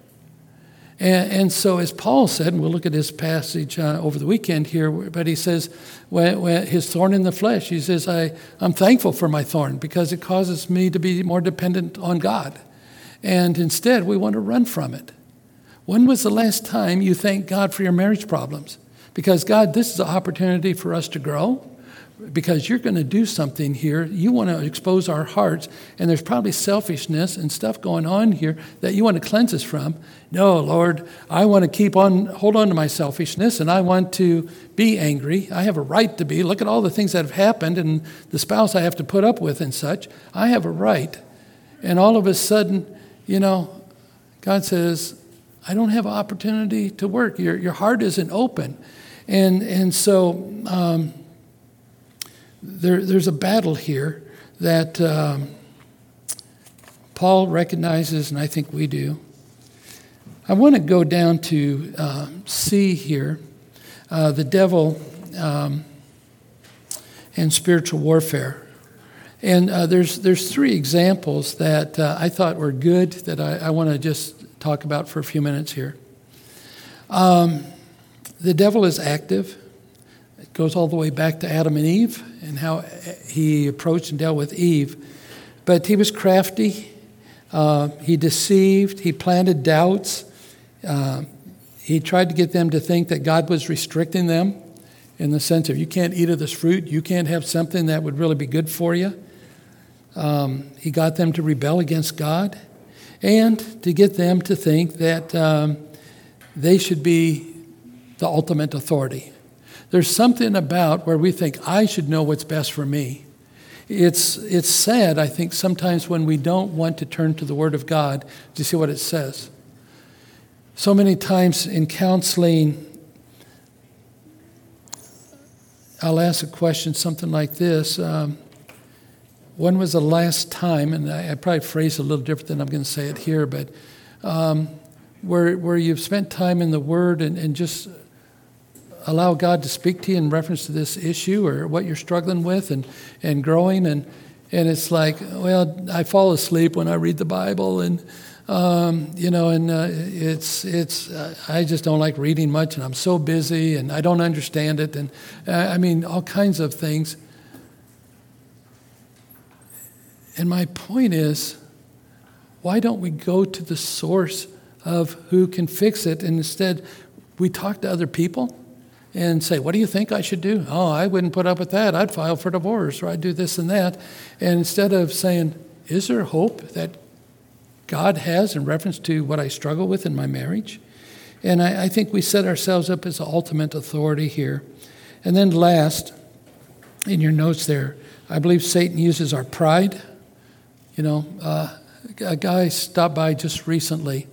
And, and so, as Paul said, and we'll look at this passage uh, over the weekend here, but he says, when, when his thorn in the flesh, he says, I, I'm thankful for my thorn because it causes me to be more dependent on God. And instead, we want to run from it. When was the last time you thanked God for your marriage problems? Because, God, this is an opportunity for us to grow because you're going to do something here. You want to expose our hearts, and there's probably selfishness and stuff going on here that you want to cleanse us from. No, Lord, I want to keep on, hold on to my selfishness, and I want to be angry. I have a right to be. Look at all the things that have happened and the spouse I have to put up with and such. I have a right. And all of a sudden, you know, God says, I don't have opportunity to work. Your, your heart isn't open. And, and so um, there, there's a battle here that um, Paul recognizes, and I think we do. I want to go down to uh, here uh, the devil um, and spiritual warfare. And uh, there's, there's three examples that uh, I thought were good that I, I want to just talk about for a few minutes here. Um, the devil is active. Goes all the way back to Adam and Eve and how he approached and dealt with Eve. But he was crafty. Uh, he deceived. He planted doubts. Uh, he tried to get them to think that God was restricting them in the sense of you can't eat of this fruit, you can't have something that would really be good for you. Um, he got them to rebel against God and to get them to think that um, they should be the ultimate authority. There's something about where we think, I should know what's best for me. It's, it's sad, I think, sometimes when we don't want to turn to the Word of God to see what it says. So many times in counseling, I'll ask a question something like this um, When was the last time, and I, I probably phrase it a little different than I'm going to say it here, but um, where, where you've spent time in the Word and, and just allow God to speak to you in reference to this issue or what you're struggling with and, and growing. And, and it's like, well, I fall asleep when I read the Bible and, um, you know, and uh, it's, it's, uh, I just don't like reading much and I'm so busy and I don't understand it. And uh, I mean, all kinds of things. And my point is, why don't we go to the source of who can fix it and instead we talk to other people? And say, What do you think I should do? Oh, I wouldn't put up with that. I'd file for divorce or I'd do this and that. And instead of saying, Is there hope that God has in reference to what I struggle with in my marriage? And I, I think we set ourselves up as the ultimate authority here. And then last, in your notes there, I believe Satan uses our pride. You know, uh, a guy stopped by just recently.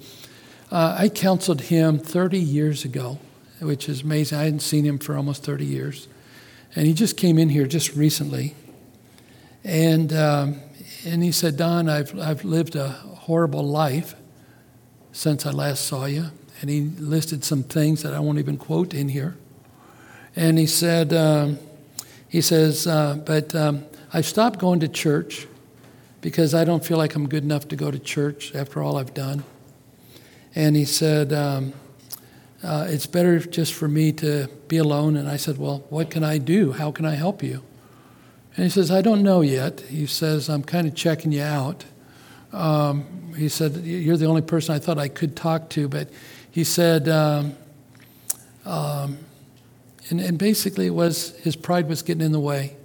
Uh, I counseled him 30 years ago, which is amazing. I hadn't seen him for almost 30 years. And he just came in here just recently. And, um, and he said, Don, I've, I've lived a horrible life since I last saw you. And he listed some things that I won't even quote in here. And he said, um, he says, uh, but um, I've stopped going to church because I don't feel like I'm good enough to go to church after all I've done. And he said, um, uh, It's better just for me to be alone. And I said, Well, what can I do? How can I help you? And he says, I don't know yet. He says, I'm kind of checking you out. Um, he said, You're the only person I thought I could talk to. But he said, um, um, and, and basically it was his pride was getting in the way.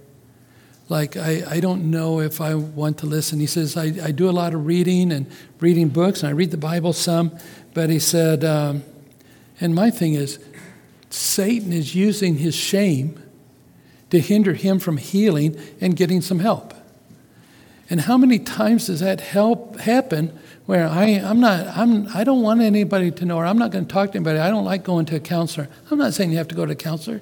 Like, I, I don't know if I want to listen. He says, I, I do a lot of reading and reading books, and I read the Bible some. But he said, um, and my thing is, Satan is using his shame to hinder him from healing and getting some help. And how many times does that help happen where I, I'm not, I'm, I don't want anybody to know, or I'm not going to talk to anybody. I don't like going to a counselor. I'm not saying you have to go to a counselor.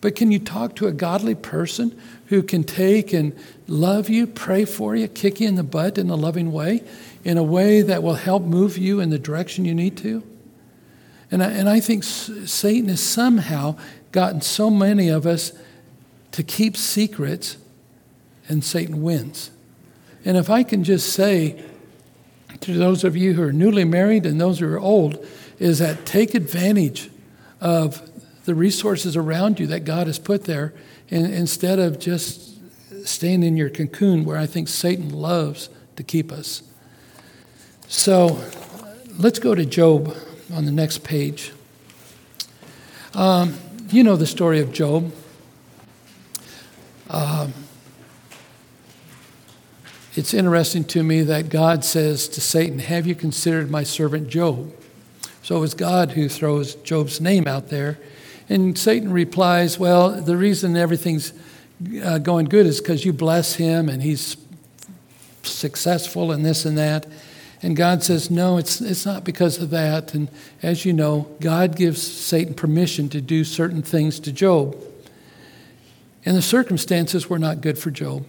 But can you talk to a godly person who can take and love you, pray for you, kick you in the butt in a loving way, in a way that will help move you in the direction you need to? And I, and I think Satan has somehow gotten so many of us to keep secrets, and Satan wins. And if I can just say to those of you who are newly married and those who are old, is that take advantage of the resources around you that God has put there and instead of just staying in your cocoon where I think Satan loves to keep us. So let's go to Job on the next page. Um, you know the story of Job. Um, it's interesting to me that God says to Satan, Have you considered my servant Job? So it's God who throws Job's name out there. And Satan replies, Well, the reason everything's uh, going good is because you bless him and he's successful and this and that. And God says, No, it's, it's not because of that. And as you know, God gives Satan permission to do certain things to Job. And the circumstances were not good for Job.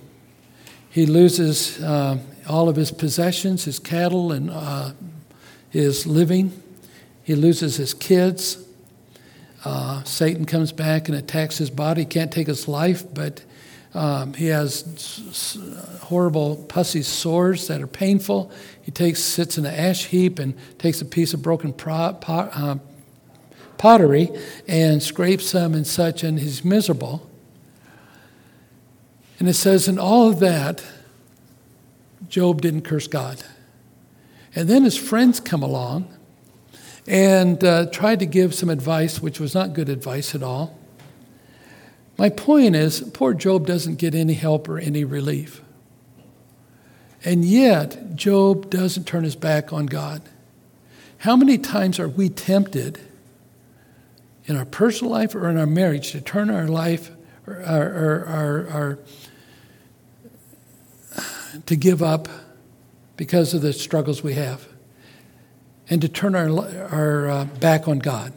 He loses uh, all of his possessions, his cattle, and uh, his living. He loses his kids. Uh, Satan comes back and attacks his body. He can't take his life, but um, he has s- horrible pussy sores that are painful. He takes sits in an ash heap and takes a piece of broken pro- pot, uh, pottery and scrapes them and such, and he's miserable. And it says, in all of that, Job didn't curse God. And then his friends come along and uh, tried to give some advice, which was not good advice at all. My point is, poor Job doesn't get any help or any relief. And yet, Job doesn't turn his back on God. How many times are we tempted in our personal life or in our marriage to turn our life or our, to give up because of the struggles we have? and to turn our, our uh, back on God.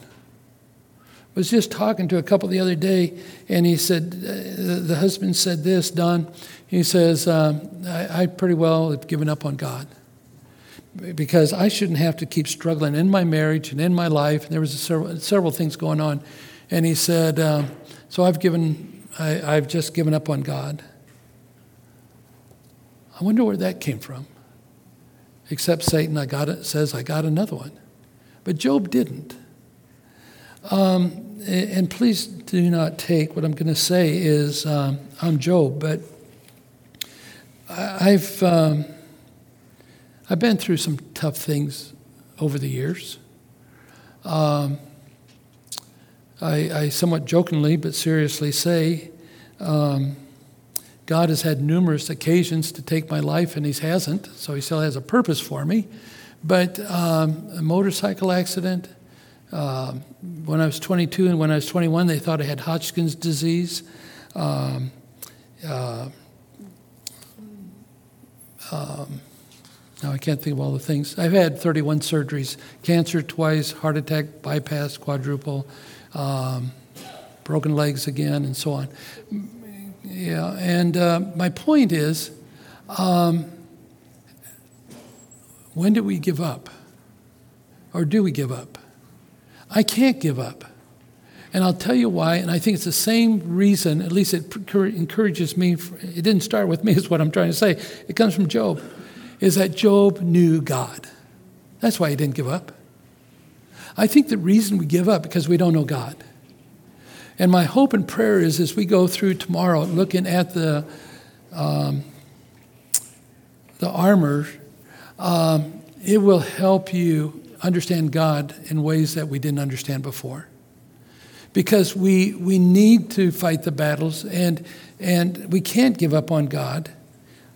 Was just talking to a couple the other day, and he said, uh, the husband said this, Don. He says, um, I, I pretty well have given up on God because I shouldn't have to keep struggling in my marriage and in my life. And there was several, several things going on. And he said, um, so I've given, I, I've just given up on God. I wonder where that came from except Satan I got it, says, I got another one. But Job didn't. Um, and please do not take what I'm going to say is um, I'm Job, but I've, um, I've been through some tough things over the years. Um, I, I, somewhat jokingly but seriously say, um, God has had numerous occasions to take my life, and He hasn't, so He still has a purpose for me. But um, a motorcycle accident, When I was 22 and when I was 21, they thought I had Hodgkin's disease. Um, uh, um, now I can't think of all the things. I've had 31 surgeries cancer twice, heart attack, bypass, quadruple, um, broken legs again, and so on. Yeah, and uh, my point is um, when do we give up? Or do we give up? I can't give up. And I'll tell you why, and I think it's the same reason, at least it encourages me. It didn't start with me, is what I'm trying to say. It comes from Job is that Job knew God. That's why he didn't give up. I think the reason we give up because we don't know God. And my hope and prayer is as we go through tomorrow, looking at the um, the armor, um, it will help you understand God in ways that we didn't understand before. Because we we need to fight the battles, and and we can't give up on God.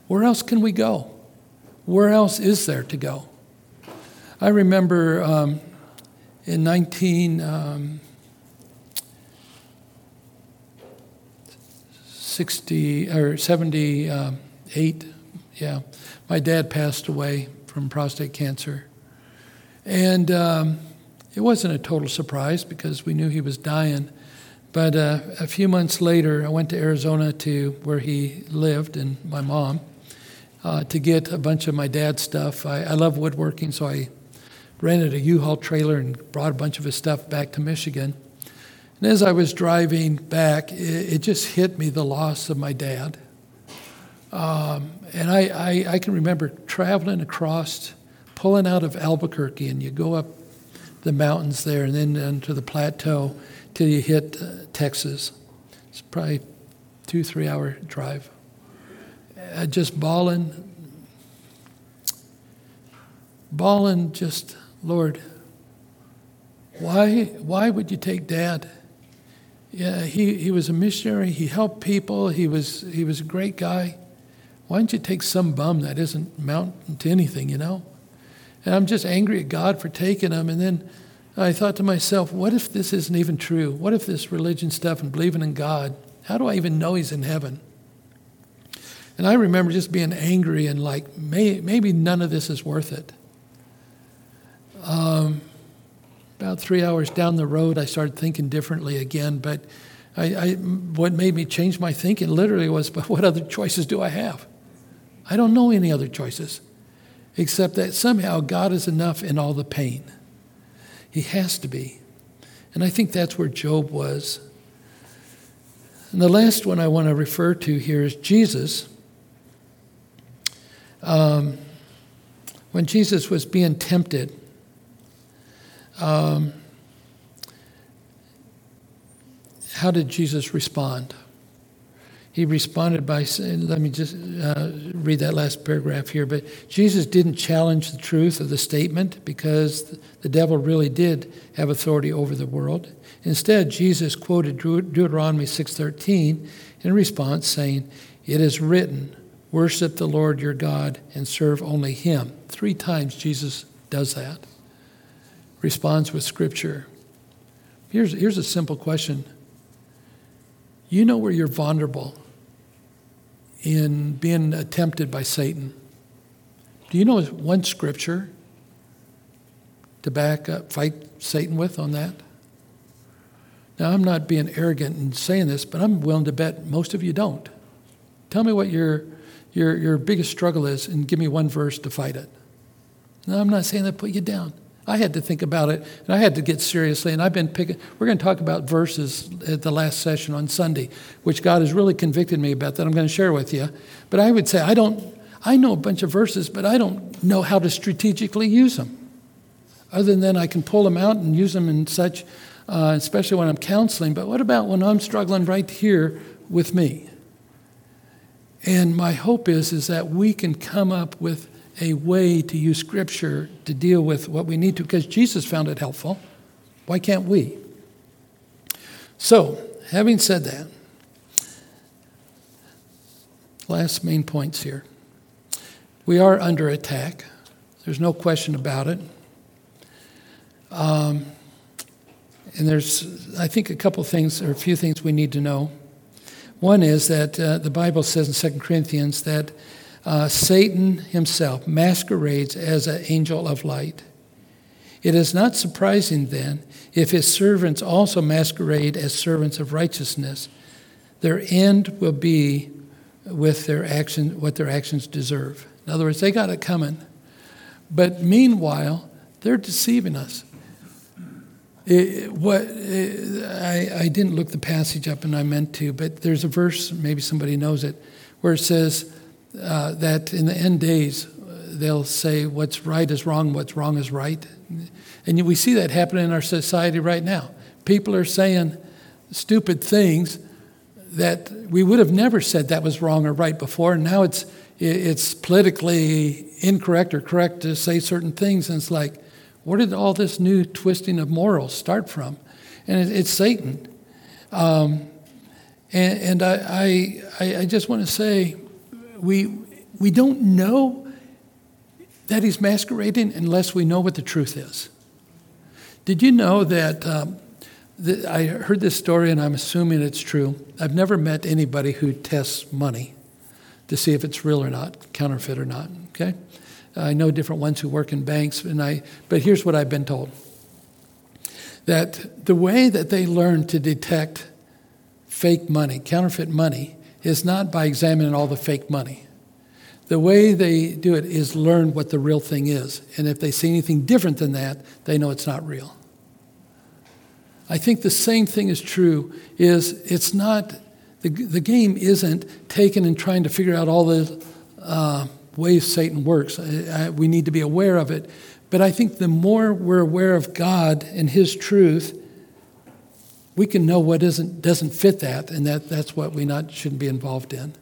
Where else can we go? Where else is there to go? I remember um, in 1960 um, or 78, yeah, my dad passed away from prostate cancer. And um, it wasn't a total surprise because we knew he was dying. But uh, a few months later, I went to Arizona to where he lived and my mom uh, to get a bunch of my dad's stuff. I, I love woodworking, so I rented a U-Haul trailer and brought a bunch of his stuff back to Michigan. And as I was driving back, it, it just hit me the loss of my dad. Um, and I, I, I, can remember traveling across, pulling out of Albuquerque, and you go up the mountains there and then into the plateau till you hit uh, Texas. It's probably two, three hour drive uh, just bawling, bawling, just, Lord, why, why would you take dad? Yeah, he, he was a missionary. He helped people. He was, he was a great guy. Why don't you take some bum that isn't mounting to anything, you know? And I'm just angry at God for taking him. And then I thought to myself, what if this isn't even true? What if this religion stuff and believing in God, how do I even know he's in heaven? And I remember just being angry and like, may, maybe none of this is worth it. Um, about three hours down the road, I started thinking differently again. But I, I, what made me change my thinking literally was, but what other choices do I have? I don't know any other choices, except that somehow God is enough in all the pain. He has to be. And I think that's where Job was. And the last one I want to refer to here is Jesus. Um, when Jesus was being tempted, um, how did Jesus respond? He responded by saying, let me just uh, read that last paragraph here. But Jesus didn't challenge the truth of the statement because the devil really did have authority over the world. Instead, Jesus quoted Deuteronomy 6:13 in response, saying, "It is written." Worship the Lord your God and serve only Him. Three times Jesus does that. Responds with Scripture. Here's, here's a simple question You know where you're vulnerable in being tempted by Satan. Do you know one Scripture to back up, fight Satan with on that? Now, I'm not being arrogant in saying this, but I'm willing to bet most of you don't. Tell me what your your, your biggest struggle is and give me one verse to fight it. Now, I'm not saying that put you down. I had to think about it and I had to get seriously. And I've been picking, we're going to talk about verses at the last session on Sunday, which God has really convicted me about that I'm going to share with you. But I would say, I don't, I know a bunch of verses, but I don't know how to strategically use them. Other than I can pull them out and use them in such, uh, especially when I'm counseling. But what about when I'm struggling right here with me? And my hope is, is that we can come up with a way to use Scripture to deal with what we need to, because Jesus found it helpful. Why can't we? So, having said that, last main points here. We are under attack. There's no question about it. Um, And there's, I think, a couple things, or a few things we need to know. One is that uh, the Bible says in 2 Corinthians that uh, Satan himself masquerades as an angel of light. It is not surprising then if his servants also masquerade as servants of righteousness. Their end will be with their action, what their actions deserve. In other words, they got it coming. But meanwhile, they're deceiving us. It, what it, I, I didn't look the passage up and I meant to, but there's a verse, maybe somebody knows it, where it says uh, that in the end days they'll say what's right is wrong, what's wrong is right. And we see that happening in our society right now. People are saying stupid things that we would have never said that was wrong or right before. And now it's, it's politically incorrect or correct to say certain things. And it's like, where did all this new twisting of morals start from? And it's Satan. Um, and, and I, I, I just want to say, we, we don't know that he's masquerading unless we know what the truth is. Did you know that? Um, the, I heard this story and I'm assuming it's true. I've never met anybody who tests money to see if it's real or not, counterfeit or not. Okay, I know different ones who work in banks, and I. But here's what I've been told: that the way that they learn to detect fake money, counterfeit money, is not by examining all the fake money. The way they do it is learn what the real thing is, and if they see anything different than that, they know it's not real. I think the same thing is true. Is it's not the, the game isn't taken and trying to figure out all the uh, ways Satan works. I, I, we need to be aware of it. But I think the more we're aware of God and His truth, we can know what isn't, doesn't fit that, and that, that's what we not shouldn't be involved in.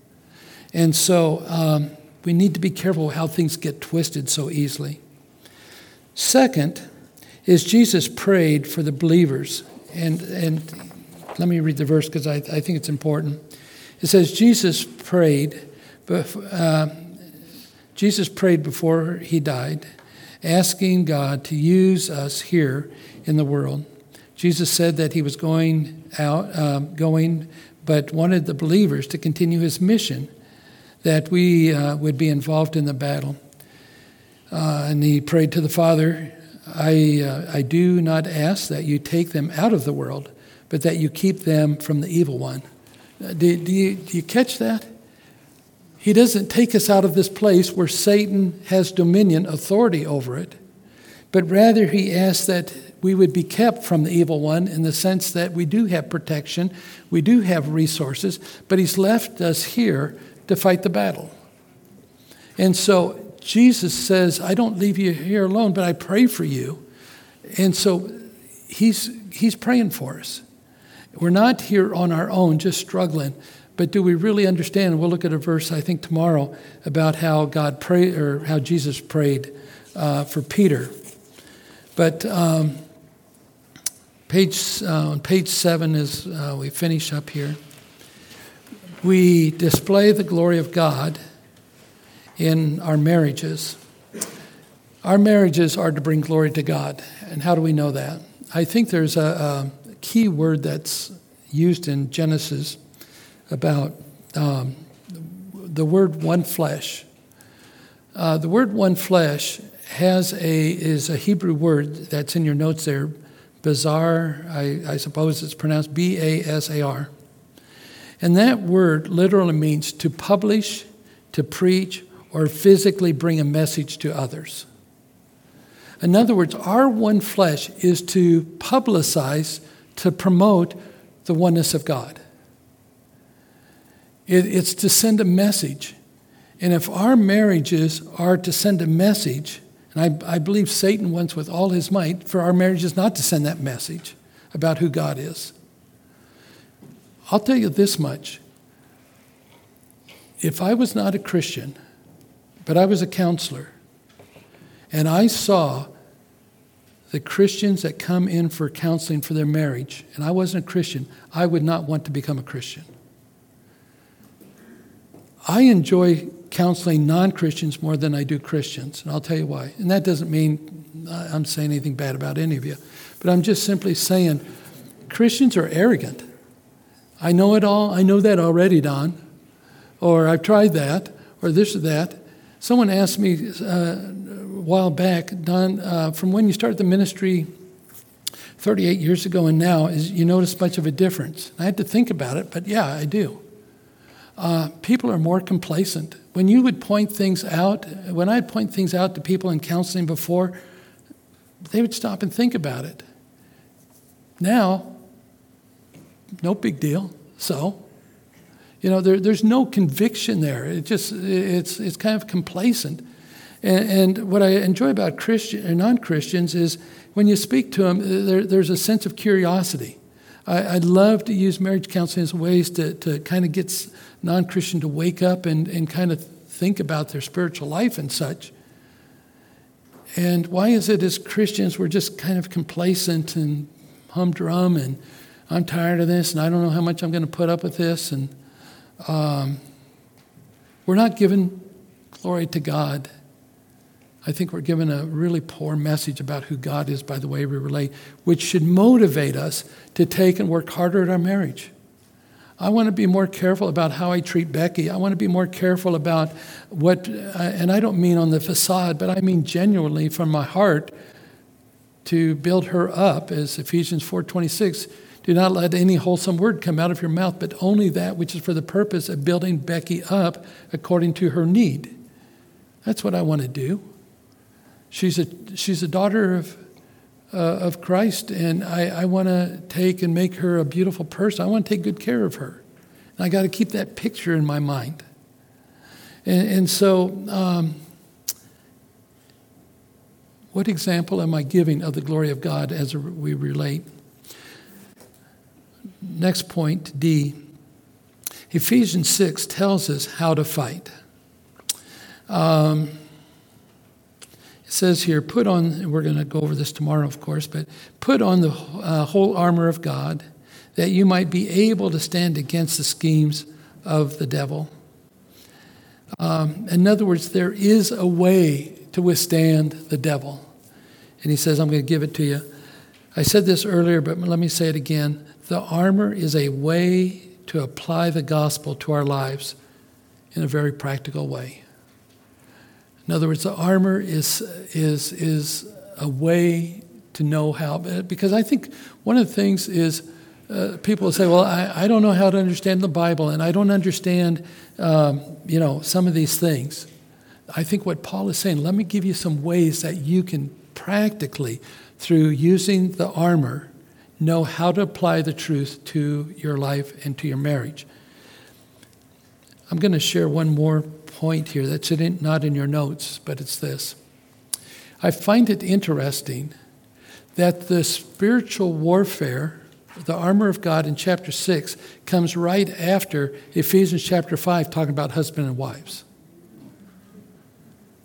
And so um, we need to be careful how things get twisted so easily. Second is Jesus prayed for the believers. And, and let me read the verse because I, I think it's important. It says, Jesus prayed, uh, Jesus prayed before he died, asking God to use us here in the world. Jesus said that he was going out, um, going, but wanted the believers to continue his mission, that we uh, would be involved in the battle. Uh, and he prayed to the Father, I, uh, I do not ask that you take them out of the world, but that you keep them from the evil one. Uh, do, do, you, do you catch that? He doesn't take us out of this place where Satan has dominion, authority over it, but rather he asks that we would be kept from the evil one in the sense that we do have protection, we do have resources, but he's left us here to fight the battle. And so Jesus says, I don't leave you here alone, but I pray for you. And so he's, he's praying for us. We're not here on our own, just struggling. But do we really understand? We'll look at a verse, I think, tomorrow about how God prayed, or how Jesus prayed uh, for Peter. But um, page, uh, on page seven, as uh, we finish up here, we display the glory of God in our marriages. Our marriages are to bring glory to God. And how do we know that? I think there's a, a key word that's used in Genesis about um, the word one flesh. Uh, the word one flesh has a is a Hebrew word that's in your notes there, basar. I, I suppose it's pronounced B A S A R, and that word literally means to publish, to preach, or physically bring a message to others. In other words, our one flesh is to publicize, to promote the oneness of God. It, it's to send a message. And if our marriages are to send a message, and I, I believe Satan wants with all his might for our marriages not to send that message about who God is. I'll tell you this much. If I was not a Christian, but I was a counselor, and I saw the Christians that come in for counseling for their marriage, and I wasn't a Christian, I would not want to become a Christian. I enjoy counseling non Christians more than I do Christians, and I'll tell you why. And that doesn't mean I'm saying anything bad about any of you, but I'm just simply saying Christians are arrogant. I know it all. I know that already, Don. Or I've tried that, or this or that. Someone asked me uh, a while back, Don, uh, from when you started the ministry 38 years ago and now, is you notice much of a difference? I had to think about it, but yeah, I do. Uh, people are more complacent. When you would point things out, when I'd point things out to people in counseling before, they would stop and think about it. Now, no big deal. So, you know, there, there's no conviction there. It just it's it's kind of complacent. And, and what I enjoy about Christian or non-Christians is when you speak to them, there, there's a sense of curiosity. I, would love to use marriage counseling as ways to, to kind of get non-Christian to wake up and, and kind of think about their spiritual life and such. And why is it as Christians we're just kind of complacent and humdrum and I'm tired of this and I don't know how much I'm going to put up with this and um, we're not giving glory to God. I think we're given a really poor message about who God is by the way we relate, which should motivate us to take and work harder at our marriage. I want to be more careful about how I treat Becky. I want to be more careful about what, uh, and I don't mean on the facade, but I mean genuinely from my heart to build her up, as Ephesians 4:26. Do not let any wholesome word come out of your mouth, but only that which is for the purpose of building Becky up according to her need. That's what I want to do. She's a, she's a daughter of, uh, of Christ, and I, I want to take and make her a beautiful person. I want to take good care of her. And I got to keep that picture in my mind. And, and so, um, what example am I giving of the glory of God as we relate? Next point, D. Ephesians 6 tells us how to fight. Um, says here, put on, we're going to go over this tomorrow, of course, but put on the uh, whole armor of God that you might be able to stand against the schemes of the devil. Um, in other words, there is a way to withstand the devil. And he says, I'm going to give it to you. I said this earlier, but let me say it again. The armor is a way to apply the gospel to our lives in a very practical way. In other words, the armor is, is, is a way to know how, because I think one of the things is uh, people say, well, I, I don't know how to understand the Bible and I don't understand, um, you know, some of these things. I think what Paul is saying, let me give you some ways that you can practically, through using the armor, know how to apply the truth to your life and to your marriage. I'm going to share one more point here that's in, not in your notes, but it's this. I find it interesting that the spiritual warfare, the armor of God in chapter 6, comes right after Ephesians chapter 5, talking about husband and wives.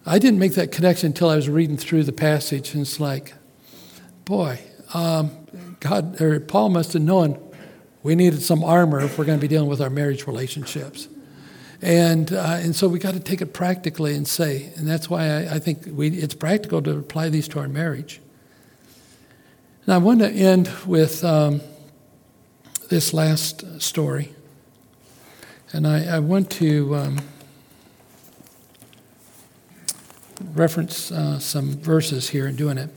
I didn't make that connection until I was reading through the passage, and it's like, boy, um, God or Paul must have known we needed some armor if we're going to be dealing with our marriage relationships, and uh, and so we got to take it practically and say, and that's why I, I think we, it's practical to apply these to our marriage. And I want to end with um, this last story, and I, I want to. Um, reference uh, some verses here in doing it.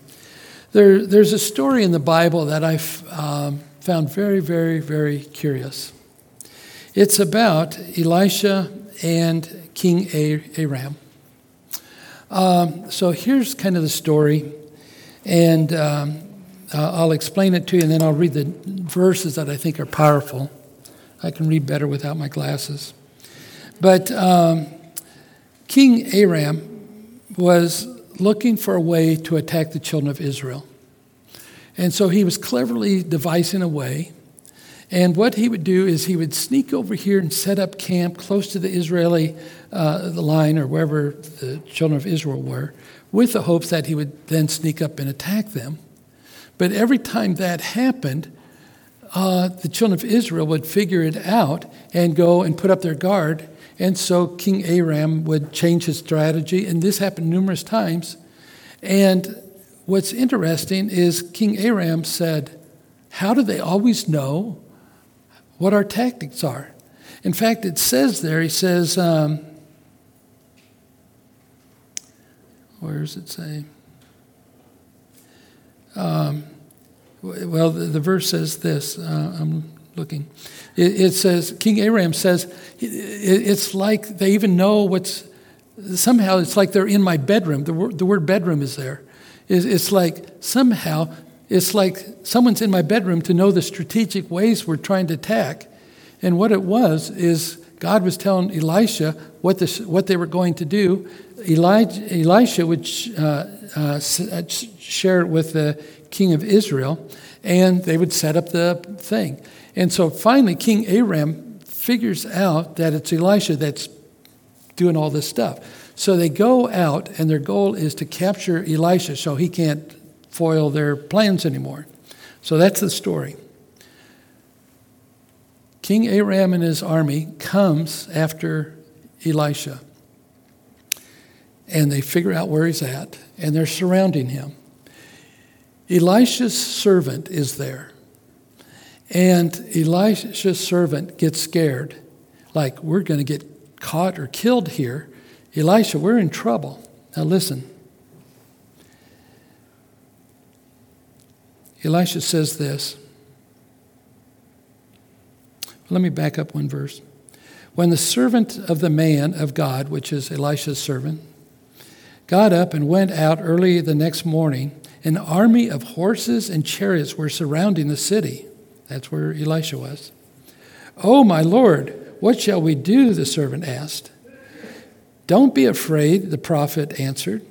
There, there's a story in the Bible that I've um, found very, very, very curious. It's about Elisha and King Aram. Um, so here's kind of the story, and um, uh, I'll explain it to you, and then I'll read the verses that I think are powerful. I can read better without my glasses. But um, King Aram was looking for a way to attack the children of Israel. And so he was cleverly devising a way. And what he would do is he would sneak over here and set up camp close to the Israeli uh, line or wherever the children of Israel were, with the hopes that he would then sneak up and attack them. But every time that happened, uh, the children of Israel would figure it out and go and put up their guard and so King Aram would change his strategy, and this happened numerous times. And what's interesting is King Aram said, How do they always know what our tactics are? In fact, it says there, he says, um, where does it say? Um, well, the, the, verse says this. Uh, I'm looking. It, it, says, King Aram says, it, it's like they even know what's, somehow it's like they're in my bedroom. The, word, the word bedroom is there. It's like somehow, it's like someone's in my bedroom to know the strategic ways we're trying to attack. And what it was is God was telling Elisha what, this, what they were going to do. Elijah, Elisha would uh, uh, uh share it with the king of Israel, and they would set up the thing. And so finally, King Aram figures out that it's Elisha that's doing all this stuff. So they go out, and their goal is to capture Elisha so he can't foil their plans anymore. So that's the story. King Aram and his army comes after Elisha. And they figure out where he's at, and they're surrounding him. Elisha's servant is there. And Elisha's servant gets scared, like, we're going to get caught or killed here. Elisha, we're in trouble. Now listen. Elisha says this let me back up one verse. When the servant of the man of God, which is Elisha's servant, got up and went out early the next morning, an army of horses and chariots were surrounding the city. That's where Elisha was. Oh, my Lord, what shall we do? The servant asked. Don't be afraid, the prophet answered.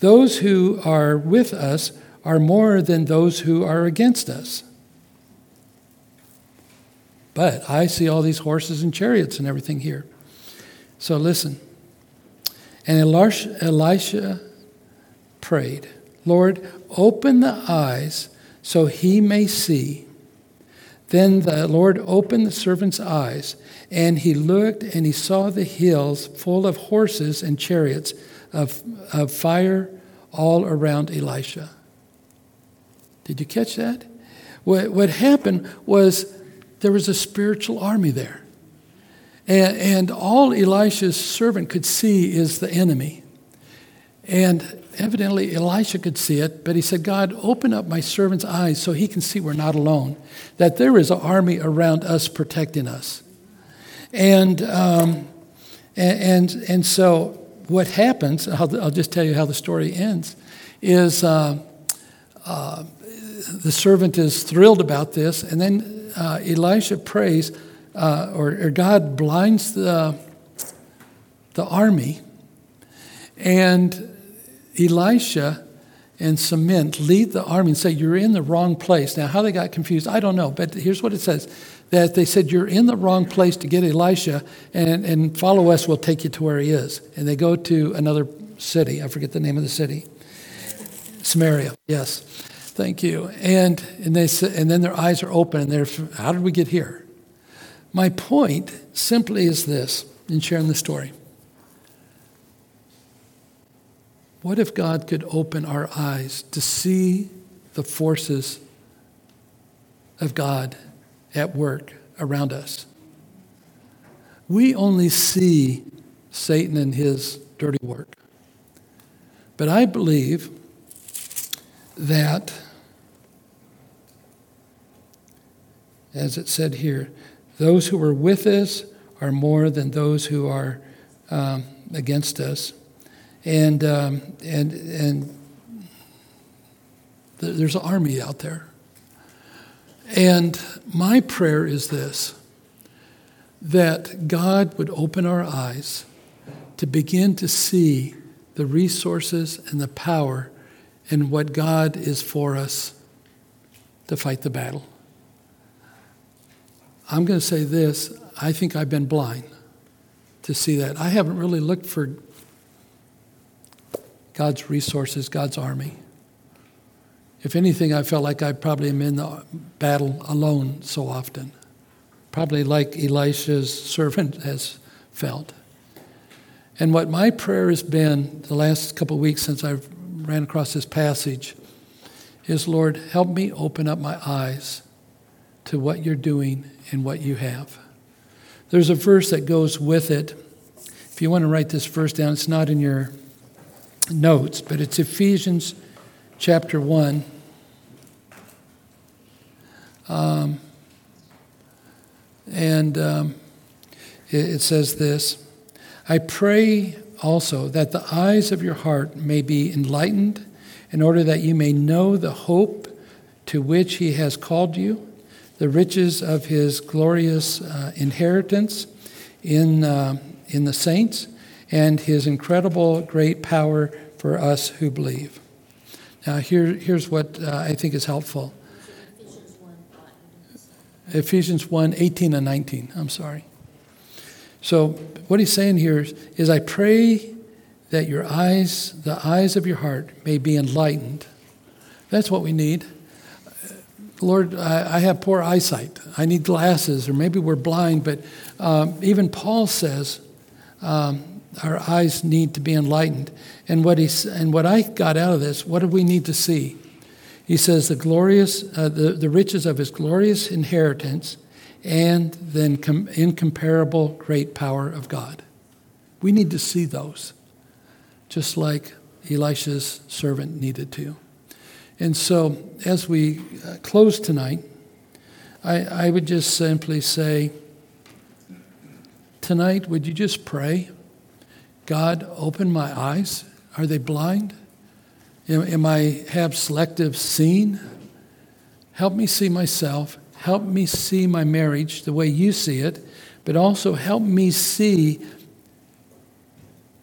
Those who are with us are more than those who are against us. But I see all these horses and chariots and everything here. So listen. And Elisha, prayed, Lord, open the eyes so he may see. Then the Lord opened the servant's eyes, and he looked and he saw the hills full of horses and chariots of, of fire all around Elisha. Did you catch that? What, what happened was there was a spiritual army there. And, and all Elisha's servant could see is the enemy. And evidently Elisha could see it, but he said, God, open up my servant's eyes so he can see we're not alone, that there is an army around us protecting us. And, um, and, and, and, so what happens, I'll, I'll, just tell you how the story ends, is uh, uh, the servant is thrilled about this, and then uh, Elisha prays, uh, or, or, God blinds the, the army, and Elisha and Cement lead the army and say, You're in the wrong place. Now, how they got confused, I don't know, but here's what it says that they said, You're in the wrong place to get Elisha, and, and follow us, we'll take you to where he is. And they go to another city. I forget the name of the city. Samaria, yes. Thank you. And, and, they, and then their eyes are open and they're, how did we get here? My point simply is this in sharing the story. What if God could open our eyes to see the forces of God at work around us? We only see Satan and his dirty work. But I believe that as it said here, those who are with us are more than those who are um, against us. And, um, and, and there's an army out there. And my prayer is this that God would open our eyes to begin to see the resources and the power and what God is for us to fight the battle. I'm going to say this I think I've been blind to see that. I haven't really looked for God's resources, God's army. If anything, I felt like I probably am in the battle alone so often. Probably like Elisha's servant has felt. And what my prayer has been the last couple of weeks since I ran across this passage is Lord, help me open up my eyes to what you're doing and what you have. There's a verse that goes with it. If you want to write this verse down, it's not in your notes, but it's Ephesians chapter 1. Um, and um, it, it says this I pray also that the eyes of your heart may be enlightened in order that you may know the hope to which he has called you, the riches of his glorious uh, inheritance in, uh, in the saints, and his incredible great power for us who believe. Now, here, here's what uh, I think is helpful Ephesians 1 18 and 19. I'm sorry. So, what he's saying here is, is I pray that your eyes, the eyes of your heart, may be enlightened. That's what we need. Lord, I, I have poor eyesight. I need glasses, or maybe we're blind, but um, even Paul says um, our eyes need to be enlightened. And what, he's, and what I got out of this, what do we need to see? He says the glorious, uh, the, the riches of his glorious inheritance and the incomparable great power of God. We need to see those, just like Elisha's servant needed to. And so, as we uh, close tonight, I, I would just simply say, tonight, would you just pray? God, open my eyes. Are they blind? Am, am I have selective seeing? Help me see myself. Help me see my marriage the way you see it, but also help me see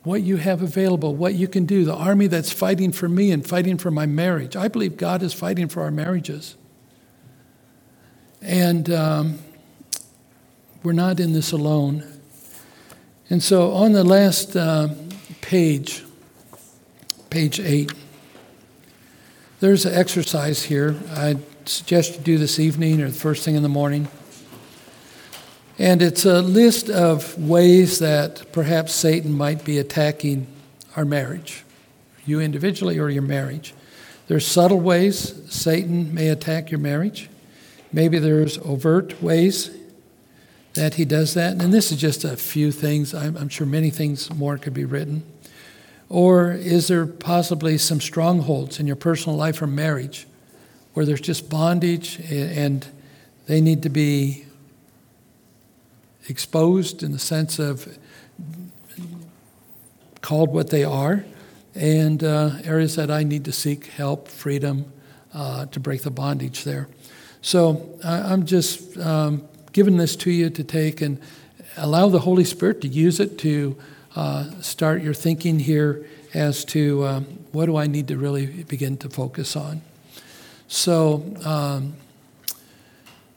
what you have available, what you can do, the army that's fighting for me and fighting for my marriage. I believe God is fighting for our marriages. And um, we're not in this alone. And so on the last uh, page, page eight, there's an exercise here I suggest you do this evening or the first thing in the morning. And it's a list of ways that perhaps Satan might be attacking our marriage, you individually or your marriage. There's subtle ways Satan may attack your marriage. Maybe there's overt ways that he does that. And this is just a few things. I'm, I'm sure many things more could be written. Or is there possibly some strongholds in your personal life or marriage where there's just bondage and they need to be exposed in the sense of called what they are, and uh, areas that I need to seek help, freedom uh, to break the bondage there. So I'm just um, giving this to you to take and allow the Holy Spirit to use it to uh, start your thinking here as to um, what do I need to really begin to focus on. So, um,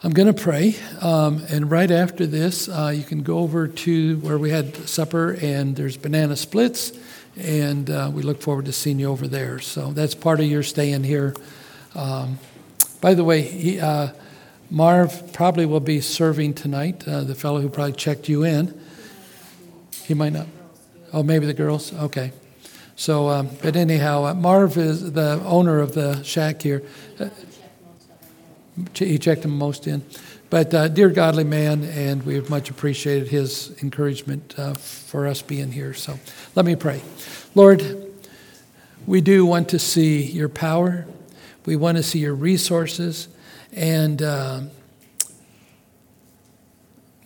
I'm going to pray, um, and right after this, uh, you can go over to where we had supper, and there's banana splits, and uh, we look forward to seeing you over there. So that's part of your staying here. Um, by the way, he, uh, Marv probably will be serving tonight, uh, the fellow who probably checked you in. He might not. Oh, maybe the girls? Okay. So, um, but anyhow, uh, Marv is the owner of the shack here. He checked them most in. But uh, dear godly man, and we've much appreciated his encouragement uh, for us being here. So let me pray. Lord, we do want to see your power. We want to see your resources. And uh,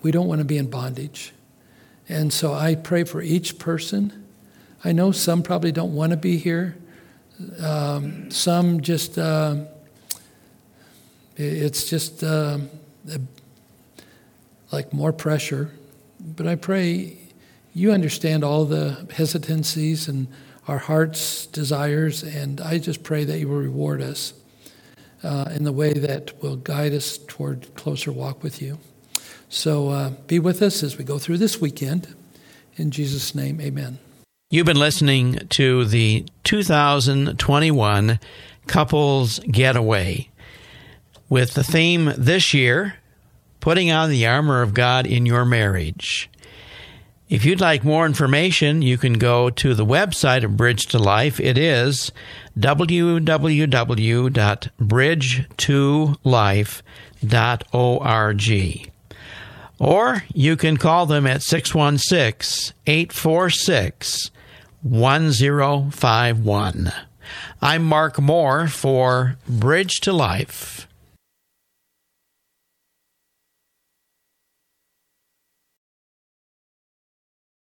we don't want to be in bondage. And so I pray for each person. I know some probably don't want to be here. Um, some just uh, it's just uh, like more pressure. But I pray you understand all the hesitancies and our heart's desires, and I just pray that you will reward us uh, in the way that will guide us toward closer walk with you. So uh, be with us as we go through this weekend. In Jesus' name, amen. You've been listening to the 2021 Couples Getaway with the theme this year, Putting on the Armor of God in Your Marriage. If you'd like more information, you can go to the website of Bridge to Life. It is www.bridge2life.org. Or you can call them at 616 846 1051. I'm Mark Moore for Bridge to Life.